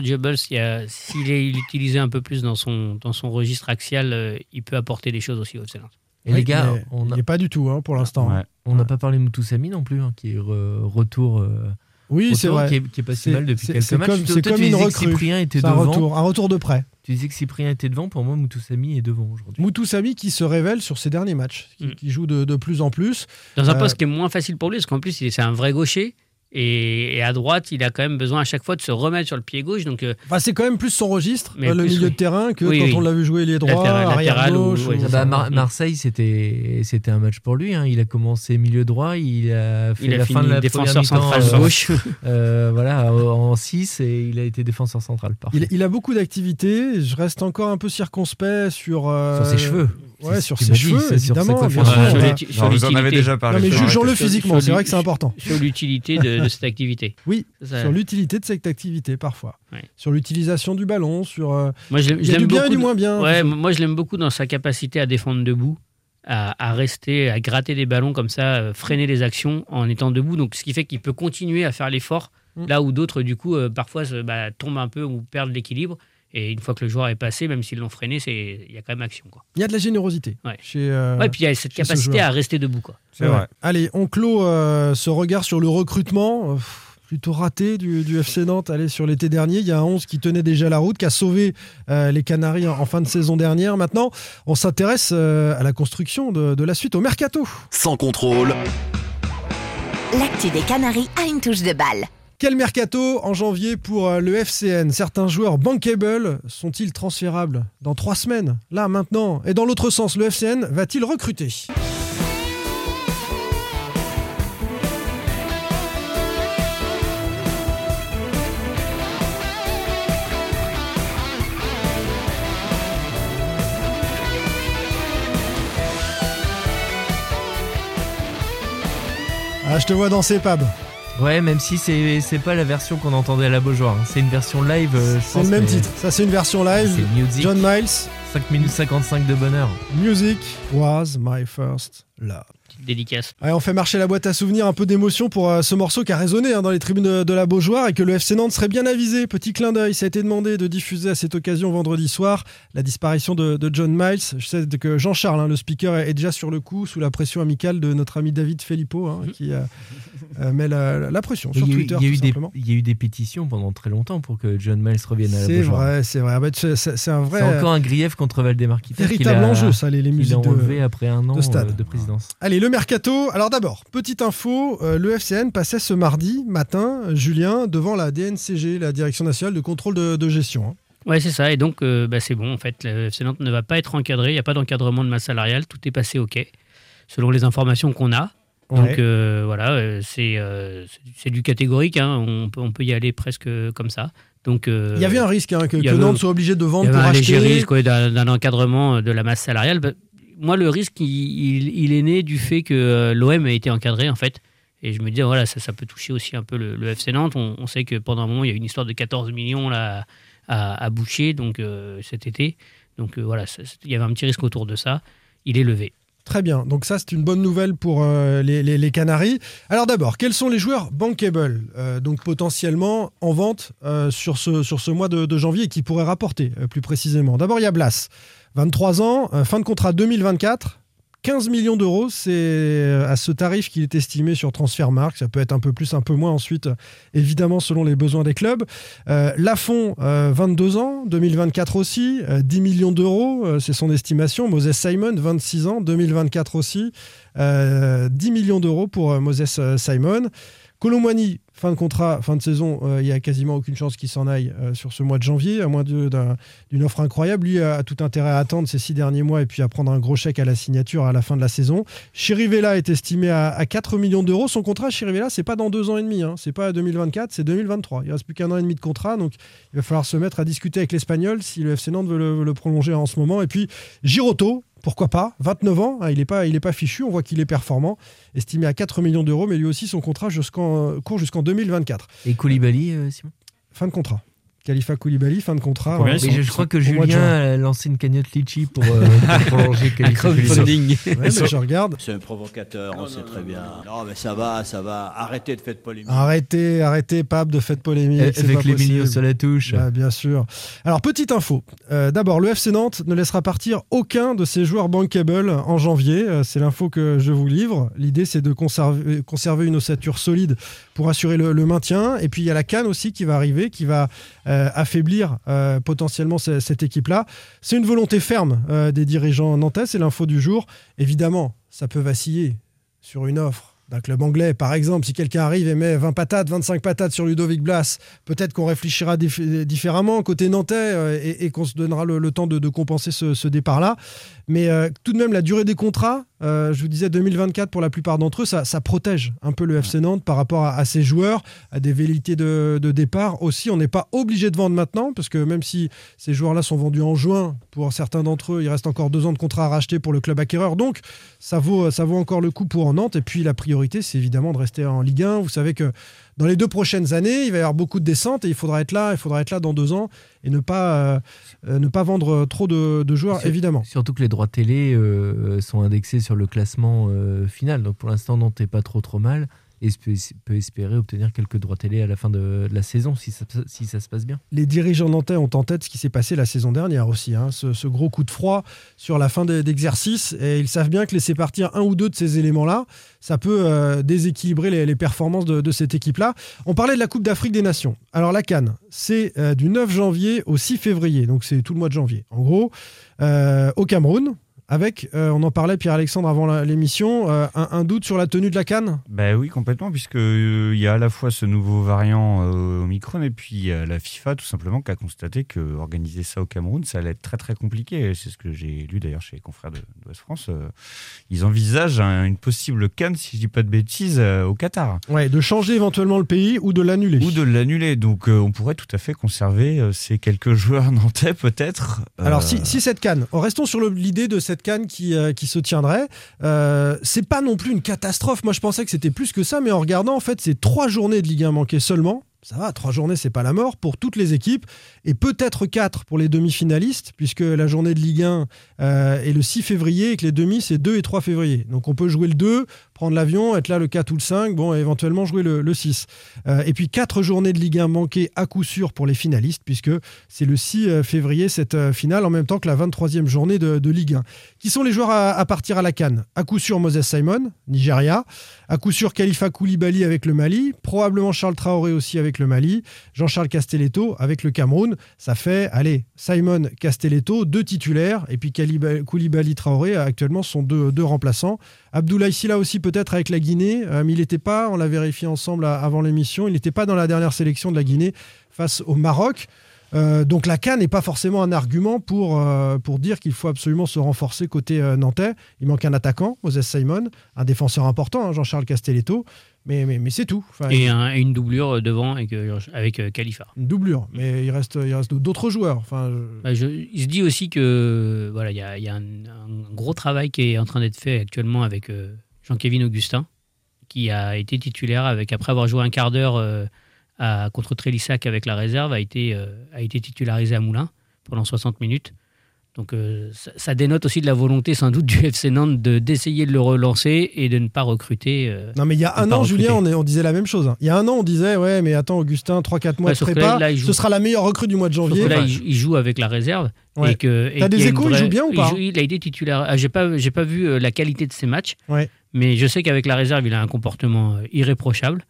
a- s'il est utilisé un peu plus dans son, dans son registre axial, euh, il peut apporter des choses aussi au Nantes. Et Oui, les gars, on il a- pas du tout hein, pour l'instant. Ouais. On n'a pas parlé de Moutoussamy non plus, hein, qui est re- retour, euh, Oui, c'est vrai. Qui, est, qui est pas si C'est- mal depuis quelques matchs. comme- Toi, comme tu une disais que recrue. Cyprien était C'est un devant. retour, un retour de près. Tu disais que Cyprien était devant. Pour moi, Moutoussamy est devant aujourd'hui. Moutoussamy qui se révèle sur ses derniers matchs, qui, Mm. qui joue de, de plus en plus. Dans un Euh, poste qui est moins facile pour lui, parce qu'en plus, il est- c'est un vrai gaucher. Et, et à droite, il a quand même besoin à chaque fois de se remettre sur le pied gauche. Donc, euh, Enfin, c'est quand même plus son registre, Mais euh, le milieu oui. de terrain, que Oui, quand oui. on l'a vu jouer les droits, Latéral- ou- ou- c'est Bah. Mar-. Marseille, c'était c'était un match pour lui. hein. Il a commencé milieu droit, il a fait il a la fini fin de la défenseur central euh, gauche. euh, voilà, en 6 et il a été défenseur central. Il, il a beaucoup d'activités. Je reste encore un peu circonspect sur. euh, Sur ses cheveux. Ouais, sur ses dit, cheveux, sur évidemment. bien sûr, sur vous en avez déjà parlé. Non, mais jugeons-le physiquement, c'est vrai que c'est important. Sur l'utilité de, de cette activité. Oui, Ça- sur l'utilité de cette activité parfois. Ouais. Sur l'utilisation du ballon, sur. euh, Moi, je l'aime- Il je y a du l'aime bien et beaucoup du moins bien. Ouais, moi je l'aime beaucoup dans sa capacité à défendre debout, à, à rester, à gratter des ballons comme ça, euh, freiner les actions en étant debout. Donc ce qui fait qu'il peut continuer à faire l'effort Mm. là où d'autres du coup euh, parfois se- bah, tombent un peu ou perdent l'équilibre. Et une fois que le joueur est passé, même s'ils l'ont freiné, c'est il y a quand même action. Quoi. Il y a de la générosité. Ouais. Chez, euh, Ouais, puis il y a cette ce capacité à rester debout. Quoi. C'est vrai. Allez, on clôt euh, ce regard sur le recrutement. euh, plutôt raté du, du FC Nantes allez, sur l'été dernier. Il y a un 11 qui tenait déjà la route, qui a sauvé euh, les Canaries en, en fin de saison dernière. Maintenant, on s'intéresse euh, à la construction de, de la suite, au mercato. Sans contrôle, L'actu des Canaries a une touche de balle. Quel mercato en janvier pour euh, le FCN Certains joueurs bankable sont-ils transférables dans trois semaines? Là, maintenant. Et dans l'autre sens, le FCN va-t-il recruter? Ah, je te vois danser, Pab. Ouais, même si c'est c'est pas la version qu'on entendait à la Beaujoire. hein. C'est une version live. euh, C'est pense, le même mais titre. Ça, c'est une version live. C'est Music. John Miles, 5 minutes 55 de bonheur. Music was my first love. Petite dédicace. Allez, on fait marcher la boîte à souvenirs, un peu d'émotion pour euh, ce morceau qui a résonné hein, dans les tribunes de, de la Beaujoire et que le FC Nantes serait bien avisé. Petit clin d'œil, ça a été demandé de diffuser à cette occasion vendredi soir la disparition de, de John Miles. Je sais que Jean-Charles, hein, le speaker, est déjà sur le coup sous la pression amicale de notre ami David Filippo hein, qui euh, met la, la pression sur y, Twitter. il y a eu tout des, simplement. il y a eu des pétitions pendant très longtemps pour que John Miles revienne à la C'est vrai, c'est vrai. C'est un vrai. C'est encore un grief contre Valdemar-Kita. qu'il Véritable a- enjeu, ça, les, les musiques de, enlevé après un an de stade. euh, de présidence. Allez, le mercato. Alors d'abord, petite info, euh, le FCN passait ce mardi matin, euh, Julien, devant la DNCG, la Direction nationale de contrôle de, de gestion. hein. Ouais, c'est ça. Et donc, euh, bah, c'est bon. En fait, le FC Nantes ne va pas être encadré. Il n'y a pas d'encadrement de masse salariale. Tout est passé OK, selon les informations qu'on a. Donc euh, voilà, euh, c'est euh, du- catégorique. hein. On, peut, on peut y aller presque comme ça. Donc, euh, Il y avait un risque hein, que, il Nantes soit obligé de il vendre y avait pour un acheter. léger risque ouais, d'un encadrement de la masse salariale. Bah, moi, le risque, il, il- il est né du fait que l'OM a été encadré, en fait. Et je me disais, voilà, ça, ça peut toucher aussi un peu le, le FC Nantes. On, on sait que pendant un moment, il y a eu une histoire de 14 millions là, à, à boucher donc, cet été. Donc voilà, il y avait un petit risque autour de ça. Il est levé. Très bien, donc ça c'est une bonne nouvelle pour euh, les, Canaries. Alors d'abord, quels sont les joueurs bankable, euh, donc potentiellement en vente euh, sur, ce, mois de, de janvier et qui pourraient rapporter plus précisément? D'abord il y a Blas, 23 ans, fin de contrat 2024. 15 millions d'euros, c'est euh, à ce tarif qu'il est estimé sur Transfermarkt. Ça peut être un peu plus, un peu moins ensuite, euh, évidemment, selon les besoins des clubs. Euh, Lafont, euh, 22 ans, 2024 aussi, euh, 10 millions d'euros, euh, c'est son estimation. Moses Simon, 26 ans, 2024 aussi, euh, 10 millions d'euros pour euh, Moses euh, Simon. Colomwani, fin de contrat, fin de saison, euh, il y a quasiment aucune chance qu'il s'en aille euh, sur ce mois de janvier, à moins d'une offre incroyable. Lui a, tout intérêt à attendre ces six derniers mois et puis à prendre un gros chèque à la signature à la fin de la saison. Chirivella est estimé à, à 4 millions d'euros. Son contrat, Chirivella, c'est pas dans deux ans et demi, hein. c'est pas 2024, c'est 2023. Il reste plus qu'un an et demi de contrat, donc il va falloir se mettre à discuter avec l'Espagnol si le FC Nantes veut le, veut le prolonger en ce moment. Et puis Giroto, pourquoi pas 29 ans, hein, il n'est pas, il est pas fichu, on voit qu'il est performant, estimé à 4 millions d'euros, mais lui aussi son contrat jusqu'en, court jusqu'en 2024. Et Koulibaly, euh, Simon? Fin de contrat. Khalifa Koulibaly, fin de contrat. Sont- je, crois que de Julien a lancé une cagnotte Litchi pour, euh, pour prolonger Khalifa Koulibaly. Ouais, mais je regarde. C'est un provocateur, on sait très bien. Non, mais ça va, ça va. Arrêtez de faire de polémique. Arrêtez, arrêtez, Pape, de fête polémique. c'est Avec les possible. sur la touche. Bah, bien sûr. Alors, petite info. Euh, D'abord, le FC Nantes ne laissera partir aucun de ses joueurs bankable en janvier. Euh, c'est l'info que je vous livre. L'idée, c'est de conserver, conserver une ossature solide pour assurer le, le maintien. Et puis, il y a la Cannes aussi qui va arriver, qui va euh, affaiblir euh, potentiellement ce- cette équipe-là. C'est une volonté ferme euh, des dirigeants nantais. C'est l'info du jour. Évidemment, ça peut vaciller sur une offre d'un club anglais, par exemple, si quelqu'un arrive et met 20 patates, 25 patates sur Ludovic Blas, peut-être qu'on réfléchira dif- différemment côté nantais euh, et, qu'on se donnera le, temps de, compenser ce départ-là. Mais euh, tout de même, la durée des contrats, euh, je vous disais 2024 pour la plupart d'entre eux, ça, protège un peu le FC Nantes par rapport à, à ses joueurs, à des velléités de, de départ aussi. On n'est pas obligé de vendre maintenant, parce que même si ces joueurs-là sont vendus en juin, pour certains d'entre eux, il reste encore deux ans de contrat à racheter pour le club acquéreur. Donc, ça vaut, ça vaut encore le coup pour Nantes. Et puis, la priorité, c'est évidemment de rester en Ligue 1. Vous savez que dans les deux prochaines années, il va y avoir beaucoup de descentes et il faudra être là, il faudra être là dans deux ans et ne pas, euh, euh, ne pas vendre trop de, de joueurs, Sur- évidemment. Surtout que les droits télé euh, sont indexés sur le classement euh, final. Donc pour l'instant, Nantes n'est pas trop trop mal. Et peut, espérer obtenir quelques droits télé à la fin de, la saison si ça, si ça se passe bien. Les dirigeants nantais ont en tête ce qui s'est passé la saison dernière aussi, hein, ce, gros coup de froid sur la fin d'exercice. Et ils savent bien que laisser partir un ou deux de ces éléments-là, ça peut euh, déséquilibrer les, performances de, cette équipe-là. On parlait de la Coupe d'Afrique des Nations. Alors la Cannes, c'est euh, du 9 janvier au 6 février, donc c'est tout le mois de janvier. En gros, euh, au Cameroun, avec, euh, on en parlait Pierre-Alexandre avant l'émission, euh, un, doute sur la tenue de la canne? Ben oui, complètement, puisqu'il il y a à la fois ce nouveau variant au Omicron et puis la FIFA tout simplement qui a constaté que organiser ça au Cameroun, ça allait être très très compliqué. C'est ce que j'ai lu d'ailleurs chez les confrères de, West France. ils envisagent une possible canne, si je dis pas de bêtises, au Qatar. Ouais, de changer éventuellement le pays ou de l'annuler. Ou de l'annuler. Donc on pourrait tout à fait conserver ces quelques joueurs nantais peut-être. Alors si, si cette canne, restons sur l'idée de cette Cannes qui, euh, qui se tiendrait. Euh, c'est pas non plus une catastrophe. Moi, je pensais que c'était plus que ça, mais en regardant, en fait, c'est trois journées de Ligue 1 manquées seulement ça va, trois journées, c'est pas la mort pour toutes les équipes, et peut-être quatre pour les demi-finalistes, puisque la journée de Ligue 1 euh, est le 6 février et que les demi, c'est 2 et 3 février. Donc on peut jouer le 2, prendre l'avion, être là le 4 ou le 5, bon, et éventuellement jouer le, 6. Euh, et puis quatre journées de Ligue 1 manquées à coup sûr pour les finalistes, puisque c'est le 6 euh, février cette finale, en même temps que la 23e journée de, Ligue 1. Qui sont les joueurs à, partir à la Cannes? À coup sûr Moses Simon, Nigeria. À coup sûr Khalifa Koulibaly avec le Mali. Probablement Charles Traoré aussi avec le Mali, Jean-Charles Castelletto avec le Cameroun. Ça fait, allez, Simon Castelletto, deux titulaires, et puis Koulibaly Traoré actuellement sont deux, deux remplaçants. Abdoulaye Silla aussi peut-être avec la Guinée, euh, il n'était pas, on l'a vérifié ensemble avant l'émission, il n'était pas dans la dernière sélection de la Guinée face au Maroc. Euh, donc la CAN n'est pas forcément un argument pour, euh, pour dire qu'il faut absolument se renforcer côté nantais. Il manque un attaquant, Moses Simon, un défenseur important, hein, Jean-Charles Castelletto. Mais, mais, mais c'est tout. et, une doublure devant avec, euh, avec euh, Khalifa. Une doublure, mais il reste, il reste d'autres joueurs. Enfin, bah, il se dit aussi que voilà, il y a, y a un, gros travail qui est en train d'être fait actuellement avec euh, Jean-Kévin Augustin, qui a été titulaire avec après avoir joué un quart d'heure à contre Trélissac avec la réserve, a été, a été titularisé à Moulins pendant 60 minutes. Donc euh, ça, dénote aussi de la volonté sans doute du FC Nantes d'essayer de, le relancer et de ne pas recruter. Euh, non mais il y a un an, Julien, on, on, disait la même chose. Hein. Il y a un an, on disait ouais mais attends Augustin, 3-4 mois de prépa, ce sera la meilleure recrue du mois de janvier. là, il, joue avec la réserve. Ouais. T'as des échos, il joue bien ou pas il, a été titulaire. Ah, j'ai pas, j'ai pas vu euh, la qualité de ses matchs, mais je sais qu'avec la réserve, il a un comportement irréprochable.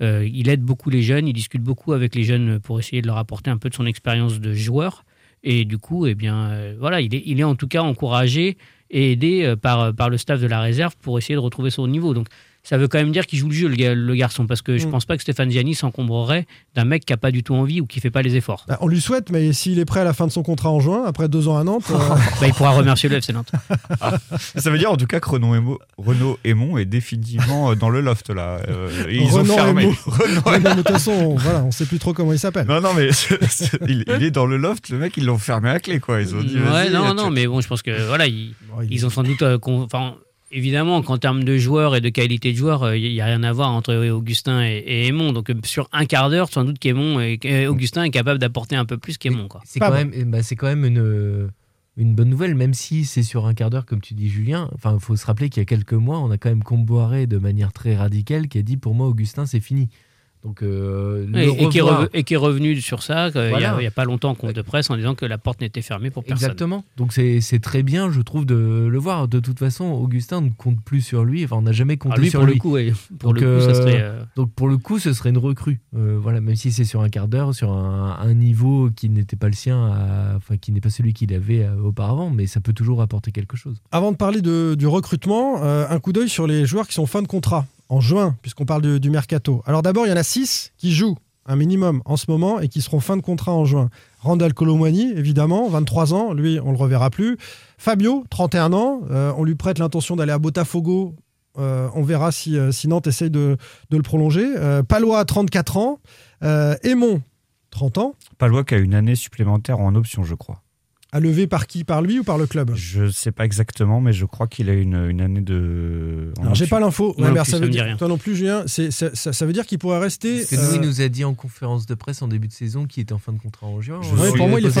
il aide beaucoup les jeunes, il discute beaucoup avec les jeunes pour essayer de leur apporter un peu de son expérience de joueur. Et du coup, eh bien, euh, voilà, il est, il est en tout cas encouragé et aidé euh, par, par le staff de la réserve pour essayer de retrouver son niveau. Donc, ça veut quand même dire qu'il joue le jeu, le, garçon, parce que je ne mm. pense pas que Stéphane Gianni s'encombrerait d'un mec qui n'a pas du tout envie ou qui fait pas les efforts. Bah, on lui souhaite, mais s'il est prêt à la fin de son contrat en juin, après deux ans à Nantes. Euh, bah, il pourra remercier le FC Nantes. ça veut dire en tout cas que Renaud, Renaud Aymon est définitivement euh, dans le loft là. Euh, ils ont fermé. Renaud... de toute façon, on, voilà, on sait plus trop comment il s'appelle. Non, non, mais il, est dans le loft, le mec, ils l'ont fermé à clé, quoi. Ils ont dit, ouais, non, non, mais bon, je pense que voilà, ils, ils ont sans doute. Enfin, évidemment qu'en termes de joueurs et de qualité de joueurs, il euh, n'y a rien à voir entre Augustin et, et Aymon. Donc euh, sur un quart d'heure, sans doute qu'Aymon et, Augustin est capable d'apporter un peu plus qu'Aymon. C'est quand, même, bah, quand même une, une bonne nouvelle, même si c'est sur un quart d'heure, comme tu dis Julien. Enfin, il faut se rappeler qu'il y a quelques mois, on a quand même comboiré de manière très radicale qui a dit pour moi Augustin c'est fini. Donc, euh, et, qui est revenu sur ça il n'y a, pas longtemps en compte de presse en disant que la porte n'était fermée pour personne. Exactement. Donc c'est très bien, je trouve, de le voir. De toute façon, Augustin ne compte plus sur lui. Enfin, on n'a jamais compté lui, sur pour lui. Le coup, pour donc, le coup, ça serait, euh, donc pour le coup, ce serait une recrue. Euh, voilà, même si c'est sur un quart d'heure, sur un, niveau qui n'était pas le sien, enfin qui n'est pas celui qu'il avait auparavant, mais ça peut toujours apporter quelque chose. Avant de parler de, du recrutement, un coup d'œil sur les joueurs qui sont fin de contrat en juin, puisqu'on parle du, mercato. Alors d'abord, il y en a six qui jouent un minimum en ce moment et qui seront fin de contrat en juin. Randall Colomwani, évidemment, 23 ans, lui, on le reverra plus. Fabio, 31 ans, euh, on lui prête l'intention d'aller à Botafogo. Euh, on verra si, euh, si Nantes essaye de, le prolonger. Palois, 34 ans. Aymon, 30 ans. Palois qui a une année supplémentaire en option, je crois. À lever par qui? Par lui ou par le club? Je ne sais pas exactement, mais je crois qu'il a une, une année de. Alors, j'ai pas l'info. Ouais, ça ça veut dire, rien. toi non plus, Julien, c'est- ça, ça- ça veut dire qu'il pourrait rester. Parce que nous, il euh, nous a dit en conférence de presse en début de saison qu'il était en fin de contrat en juin. Je Ouais,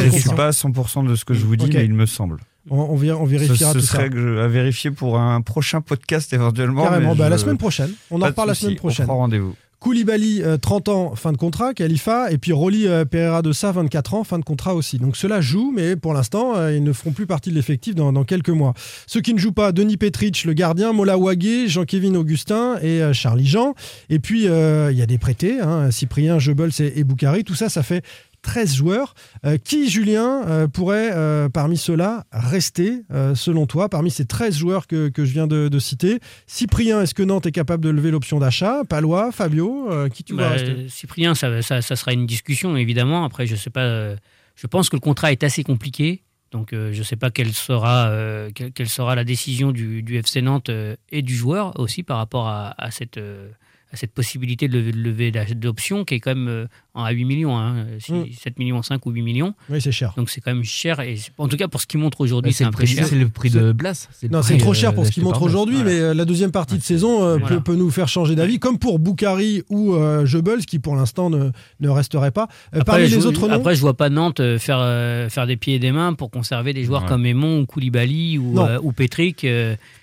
ne suis pas à 100% de ce que je vous dis, Ok. mais il me semble. on, on on vérifiera ce tout ça. serait que- à vérifier pour un prochain podcast éventuellement. Carrément. mais Bah, je- La semaine prochaine. On en reparle la semaine prochaine. On prend rendez-vous. Koulibaly, euh, 30 ans, fin de contrat, Khalifa, et puis Rolly euh, Pereira de Sa, 24 ans, fin de contrat aussi. Donc ceux-là jouent, mais pour l'instant, euh, ils ne feront plus partie de l'effectif dans, quelques mois. Ceux qui ne jouent pas, Denis Petric, le gardien, Mola Wagé, Jean-Kévin Augustin et euh, Charlie Jean. Et puis, euh, il y a des prêtés, hein, Cyprien, Jebels et Boukari. Tout ça, ça fait 13 joueurs. Euh, qui, Julien, euh, pourrait, euh, parmi ceux-là, rester, selon toi, parmi ces 13 joueurs que, que je viens de, de citer? Cyprien, est-ce que Nantes est capable de lever l'option d'achat? Palois, Fabio, qui tu vois Bah, rester? Cyprien, ça, ça- ça sera une discussion, évidemment. Après, je sais pas. je pense que le contrat est assez compliqué. Donc, je ne sais pas quelle sera, quelle, quelle sera la décision du, du FC Nantes et du joueur aussi par rapport à, à cette, cette possibilité de lever, d'option qui est quand même euh, à 8 millions, hein, Mm. 7 millions 5 ou 8 millions. Oui, c'est cher. Donc, c'est quand même cher. Et en tout cas, pour ce qu'il montre aujourd'hui, c'est un peu cher. c'est le prix de Blas. Non, c'est trop euh, cher pour ce qu'il montre aujourd'hui, Voilà. mais euh, la deuxième partie de saison euh, Voilà. peut, peut nous faire changer d'avis, comme pour Boukari ou euh, Jebels, qui pour l'instant ne, ne resterait pas. Euh, Après, parmi les autres noms, après, je vois pas Nantes faire, euh, faire des pieds et des mains pour conserver des joueurs Ouais. comme Aymon ou Koulibaly ou, euh, ou Petric.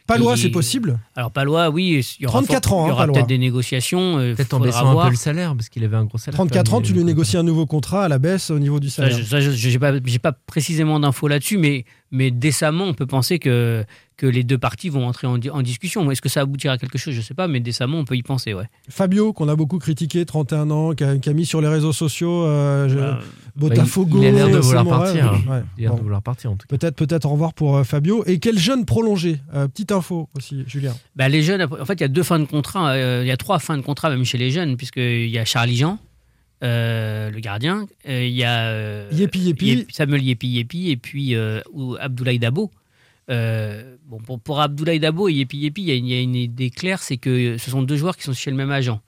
Euh, Palois, c'est possible. Alors Palois, oui, il y aura, 34 fort- ans, il y hein, aura peut-être des négociations. euh, Peut-être en baissant un peu le salaire, parce qu'il avait un gros salaire. 34 quand ans, tu lui négocies un nouveau contrat à la baisse au niveau du salaire. je- ça, je- j'ai pas, j'ai pas précisément d'infos là-dessus, mais, mais décemment, on peut penser que, que les deux parties vont entrer en, di- en discussion. Est-ce que ça aboutira à quelque chose? Je sais pas, mais décemment, on peut y penser, ouais. Fabio, qu'on a beaucoup critiqué, 31 ans, qui a, qui a mis sur les réseaux sociaux euh, je- Bah, Botafogo. Il a l'air de vouloir partir. Ouais. Il a l'air Bon. de vouloir partir, en tout cas. Peut-être, peut-être au revoir pour euh, Fabio. Et quel jeune prolongé Euh, Petite info aussi, Julien. Bah, les jeunes, en fait, il y a deux fins de contrat. euh, il y a trois fins de contrat même chez les jeunes, puisqu'il y a Charlie Jean, euh, le gardien. euh, Il y a euh, Yepi Yepi. Yep- Samuel Yepi Yepi et puis euh, ou Abdoulaye Dabo. Euh, bon, pour, Abdoulaye Dabo et Yepi Yepi, il y a une, idée claire, c'est que ce sont deux joueurs qui sont chez le même agent.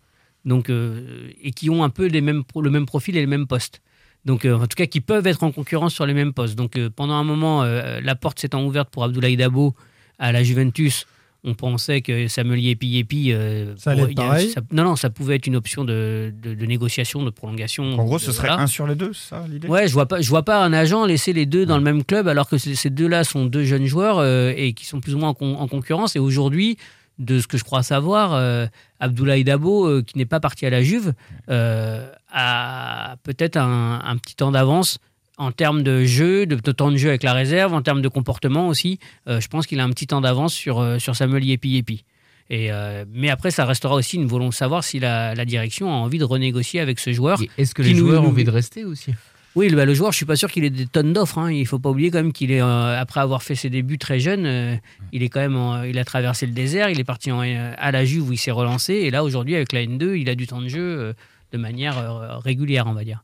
Donc, euh, et qui ont un peu les mêmes, le même profil et les mêmes postes. Donc, euh, en tout cas, qui peuvent être en concurrence sur les mêmes postes. Donc, pendant un moment, la porte s'étant ouverte pour Abdoulaye Dabo à la Juventus. On pensait que Samuel Yepi Yepi. euh, Ça allait pour- a- ça- non, non, ça pouvait être une option de, de- de négociation, de prolongation. En gros, ce de- serait voilà. un sur les deux, ça l'idée Ouais, je vois pas, je vois pas un agent laisser les deux dans le même club alors que ces deux-là sont deux jeunes joueurs euh, et qui sont plus ou moins en, con- en concurrence. Et aujourd'hui, de ce que je crois savoir, euh, Abdoulaye Dabo, euh, qui n'est pas parti à la Juve, euh, a peut-être un, un petit temps d'avance en termes de jeu, de, de temps de jeu avec la réserve, en termes de comportement aussi. Euh, je pense qu'il a un petit temps d'avance sur, euh, sur Samuel Yepi Yepi. Et, euh, mais après, ça restera aussi une volonté de savoir si la, la direction a envie de renégocier avec ce joueur. Est-ce que les nous- joueurs ont nous- envie de rester aussi? Oui, le, bah, le joueur, je suis pas sûr qu'il ait des tonnes d'offres. hein. Il faut pas oublier quand même qu'il est euh, après avoir fait ses débuts très jeune, euh, il est quand même, en- il a traversé le désert. Il est parti en- euh, à la Juve où il s'est relancé, et là aujourd'hui avec la N2, il a du temps de jeu de manière régulière, on va dire.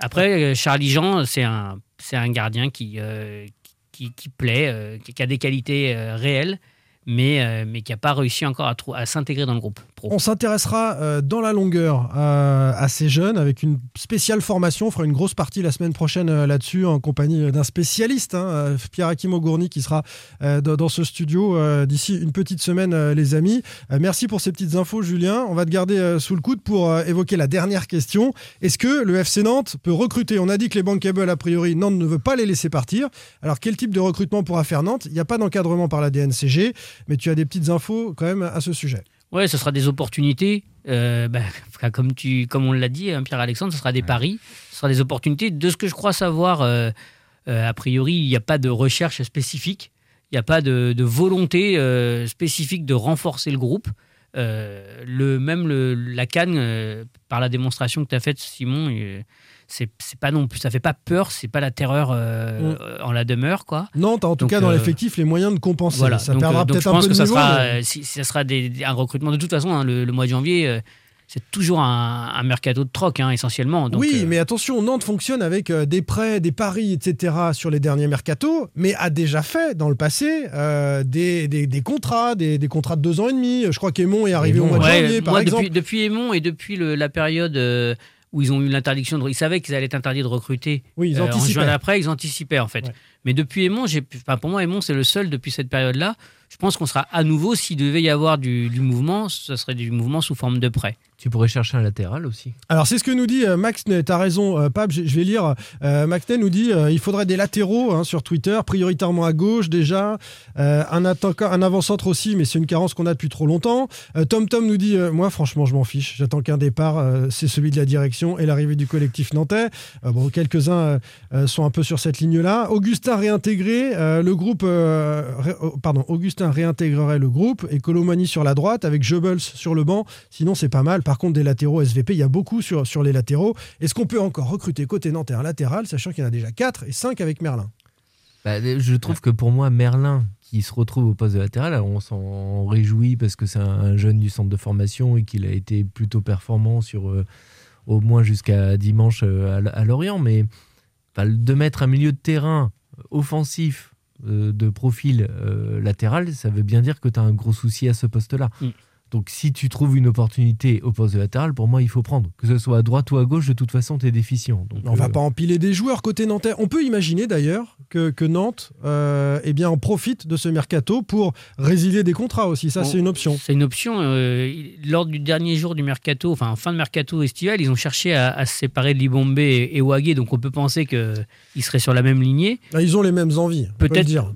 Après, euh, Charlie Jean, c'est un, c'est un gardien qui, euh, qui, qui plaît, euh, qui, a des qualités euh, réelles, mais, mais qui n'a pas réussi encore à s'intégrer dans le groupe On s'intéressera euh, dans la longueur euh, à ces jeunes avec une spéciale formation. On fera une grosse partie la semaine prochaine euh, là-dessus en compagnie d'un spécialiste, hein, Pierre Akimo Gourni, qui sera dans, ce studio d'ici une petite semaine, les amis. Merci pour ces petites infos, Julien. On va te garder sous le coude pour évoquer la dernière question. Est-ce que le FC Nantes peut recruter? On a dit que les bankable, a priori, Nantes ne veut pas les laisser partir. Alors, quel type de recrutement pourra faire Nantes? Il n'y a pas d'encadrement par la DNCG, mais tu as des petites infos quand même à ce sujet. Ouais, ce sera des opportunités. euh, bah, comme, tu, comme on l'a dit, hein, Pierre-Alexandre, ce sera des paris, ce sera des opportunités. De ce que je crois savoir, euh, euh, a priori, il n'y a pas de recherche spécifique, il n'y a pas de, de volonté spécifique de renforcer le groupe. Le, même le, la canne, euh, par la démonstration que tu as faite, Simon, c'est pas non plus, ça fait pas peur, c'est pas la terreur euh, en la demeure, quoi. Nantes a en tout Donc, cas dans euh, l'effectif les moyens de compenser. Voilà, ça donc, perdra euh, peut-être je un pense peu que de ça niveau. sera, mais- euh, si, ça sera des- un recrutement. De toute façon, hein, le, le mois de janvier, c'est toujours un, un mercato de troc, hein, essentiellement. Donc, oui, euh, mais attention, Nantes fonctionne avec euh, des prêts, des paris, etc. sur les derniers mercatos, mais a déjà fait dans le passé euh, des, des- des contrats, des, des contrats de deux ans et demi. Je crois qu'Aimon est arrivé au mois de janvier, par moi, exemple. Depuis, depuis Aymon et depuis le- la période où ils ont eu l'interdiction de. Ils savaient qu'ils allaient être interdits de recruter. Oui, ils euh, en anticipaient. juin d'après, ils anticipaient en fait. Ouais. Mais depuis Aimon, j'ai, enfin, pour moi, Aimon, c'est le seul depuis cette période-là. Je pense qu'on sera à nouveau, s'il devait y avoir du, du mouvement, ce serait du mouvement sous forme de prêt. Tu pourrais chercher un latéral aussi. Alors c'est ce que nous dit euh, Max, tu as raison euh, Pab, je vais lire. Euh, Max Ney nous dit euh, il faudrait des latéraux hein, sur Twitter, prioritairement à gauche déjà, Euh, un, attaquant- un avant-centre aussi, mais c'est une carence qu'on a depuis trop longtemps. Euh, Tom Tom nous dit euh, moi franchement je m'en fiche, j'attends qu'un départ, euh, c'est celui de la direction et l'arrivée du collectif nantais. Euh, bon, quelques-uns euh, euh, sont un peu sur cette ligne-là. Augustin réintégré, euh, le groupe, euh, ré- oh, pardon, Augustin réintégrerait le groupe et Colomani sur la droite avec Goebbels sur le banc. Sinon c'est pas mal. Par contre des latéraux SVP, il y a beaucoup sur, sur les latéraux. Est-ce qu'on peut encore recruter côté nantais un latéral, sachant qu'il y en a déjà 4 et 5 avec Merlin? Bah, je trouve que pour moi, Merlin, qui se retrouve au poste de latéral, on s'en réjouit parce que c'est un jeune du centre de formation et qu'il a été plutôt performant sur euh, au moins jusqu'à dimanche euh, à, Lorient. Mais de mettre un milieu de terrain offensif de profil euh, latéral, ça veut bien dire que tu as un gros souci à ce poste-là. Mm. Donc si tu trouves une opportunité au poste de latéral, pour moi, il faut prendre. Que ce soit à droite ou à gauche, de toute façon, tu es déficient. Donc, On va euh, pas empiler des joueurs côté nantais. On peut imaginer d'ailleurs que, que Nantes euh, eh bien, en profite de ce mercato pour résilier des contrats aussi. Ça, Bon, c'est une option. C'est une option. euh, lors du dernier jour du mercato, enfin fin de mercato estival, ils ont cherché à, à se séparer de Libombe et, et Wagé, donc on peut penser qu'ils seraient sur la même lignée. Ah, Ils ont les mêmes envies, peut.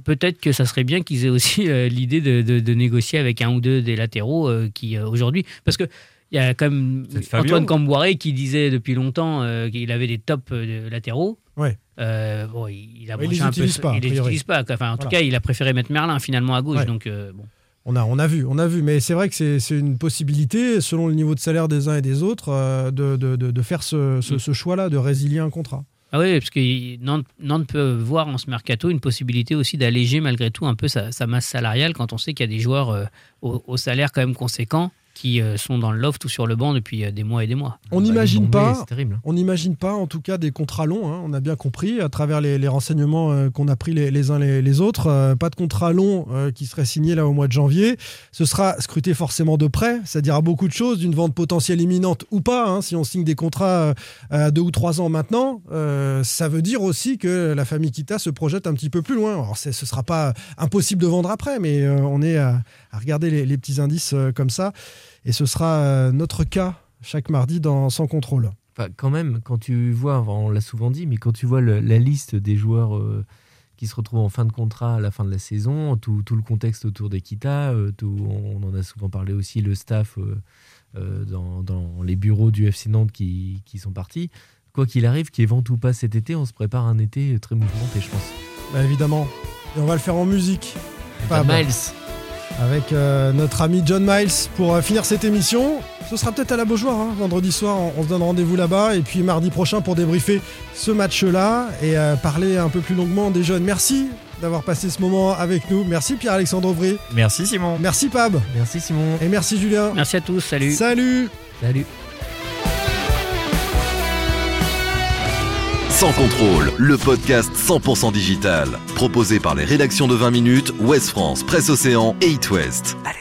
Peut-être que ça serait bien qu'ils aient aussi euh, l'idée de, de- de négocier avec un ou deux des latéraux euh, qui euh, aujourd'hui. Parce que. Il y a quand même. Antoine Camboiré qui disait depuis longtemps euh, qu'il avait des tops euh, latéraux. Ouais. Euh, bon, il, il a Ouais, il branché les un utilise peu, pas, il les utilise pas. Enfin, en tout cas, il a préféré mettre Merlin finalement à gauche. Ouais. Donc, euh, bon. On a, on a vu, on a vu, mais c'est vrai que c'est une possibilité, selon le niveau de salaire des uns et des autres, euh, de, de- de- de faire ce, Mm. ce choix-là, de résilier un contrat. Ah oui, parce que Nantes, peut voir en ce mercato une possibilité aussi d'alléger malgré tout un peu sa, sa masse salariale quand on sait qu'il y a des joueurs euh, au, au salaire quand même conséquent qui euh, sont dans le loft ou sur le banc depuis euh, des mois et des mois. On bah, n'imagine pas, hein. on n'imagine pas en tout cas des contrats longs. hein. On a bien compris à travers les, les renseignements euh, qu'on a pris les, les uns les, les autres. euh, pas de contrat long euh, qui serait signé là au mois de janvier. Ce sera scruté forcément de près. Ça dira beaucoup de choses d'une vente potentielle imminente ou pas. hein. Si on signe des contrats euh, à deux ou trois ans maintenant, euh, ça veut dire aussi que la famille Kita se projette un petit peu plus loin. Alors ce sera pas impossible de vendre après, mais euh, on est à, à regarder les, les petits indices euh, comme ça. Et ce sera euh, notre cas chaque mardi dans Sans contrôle. Enfin, quand même, quand tu vois, on l'a souvent dit, mais quand tu vois le- la liste des joueurs euh, qui se retrouvent en fin de contrat à la fin de la saison, tout, tout le contexte autour d'Equita, euh, on en a souvent parlé aussi, le staff euh, dans, dans les bureaux du FC Nantes qui, qui sont partis. Quoi qu'il arrive, qu'il y ait vent ou pas cet été, on se prépare un été très mouvementé, je pense. Bah, évidemment. Et on va le faire en musique. Pas Miles, Avec euh, notre ami John Miles pour euh, finir cette émission. Ce sera peut-être à la Beaujoire, hein, vendredi soir. On, on se donne rendez-vous là-bas. Et puis mardi prochain pour débriefer ce match-là et euh, parler un peu plus longuement des jeunes. Merci d'avoir passé ce moment avec nous. Merci Pierre-Alexandre Auvry. Merci Simon. Merci Pab. merci Simon. Et merci Julien. Merci à tous, salut. Salut. Salut. Sans contrôle, le podcast 100% digital. Proposé par les rédactions de 20 minutes, Ouest France, Presse Océan et It West. Allez,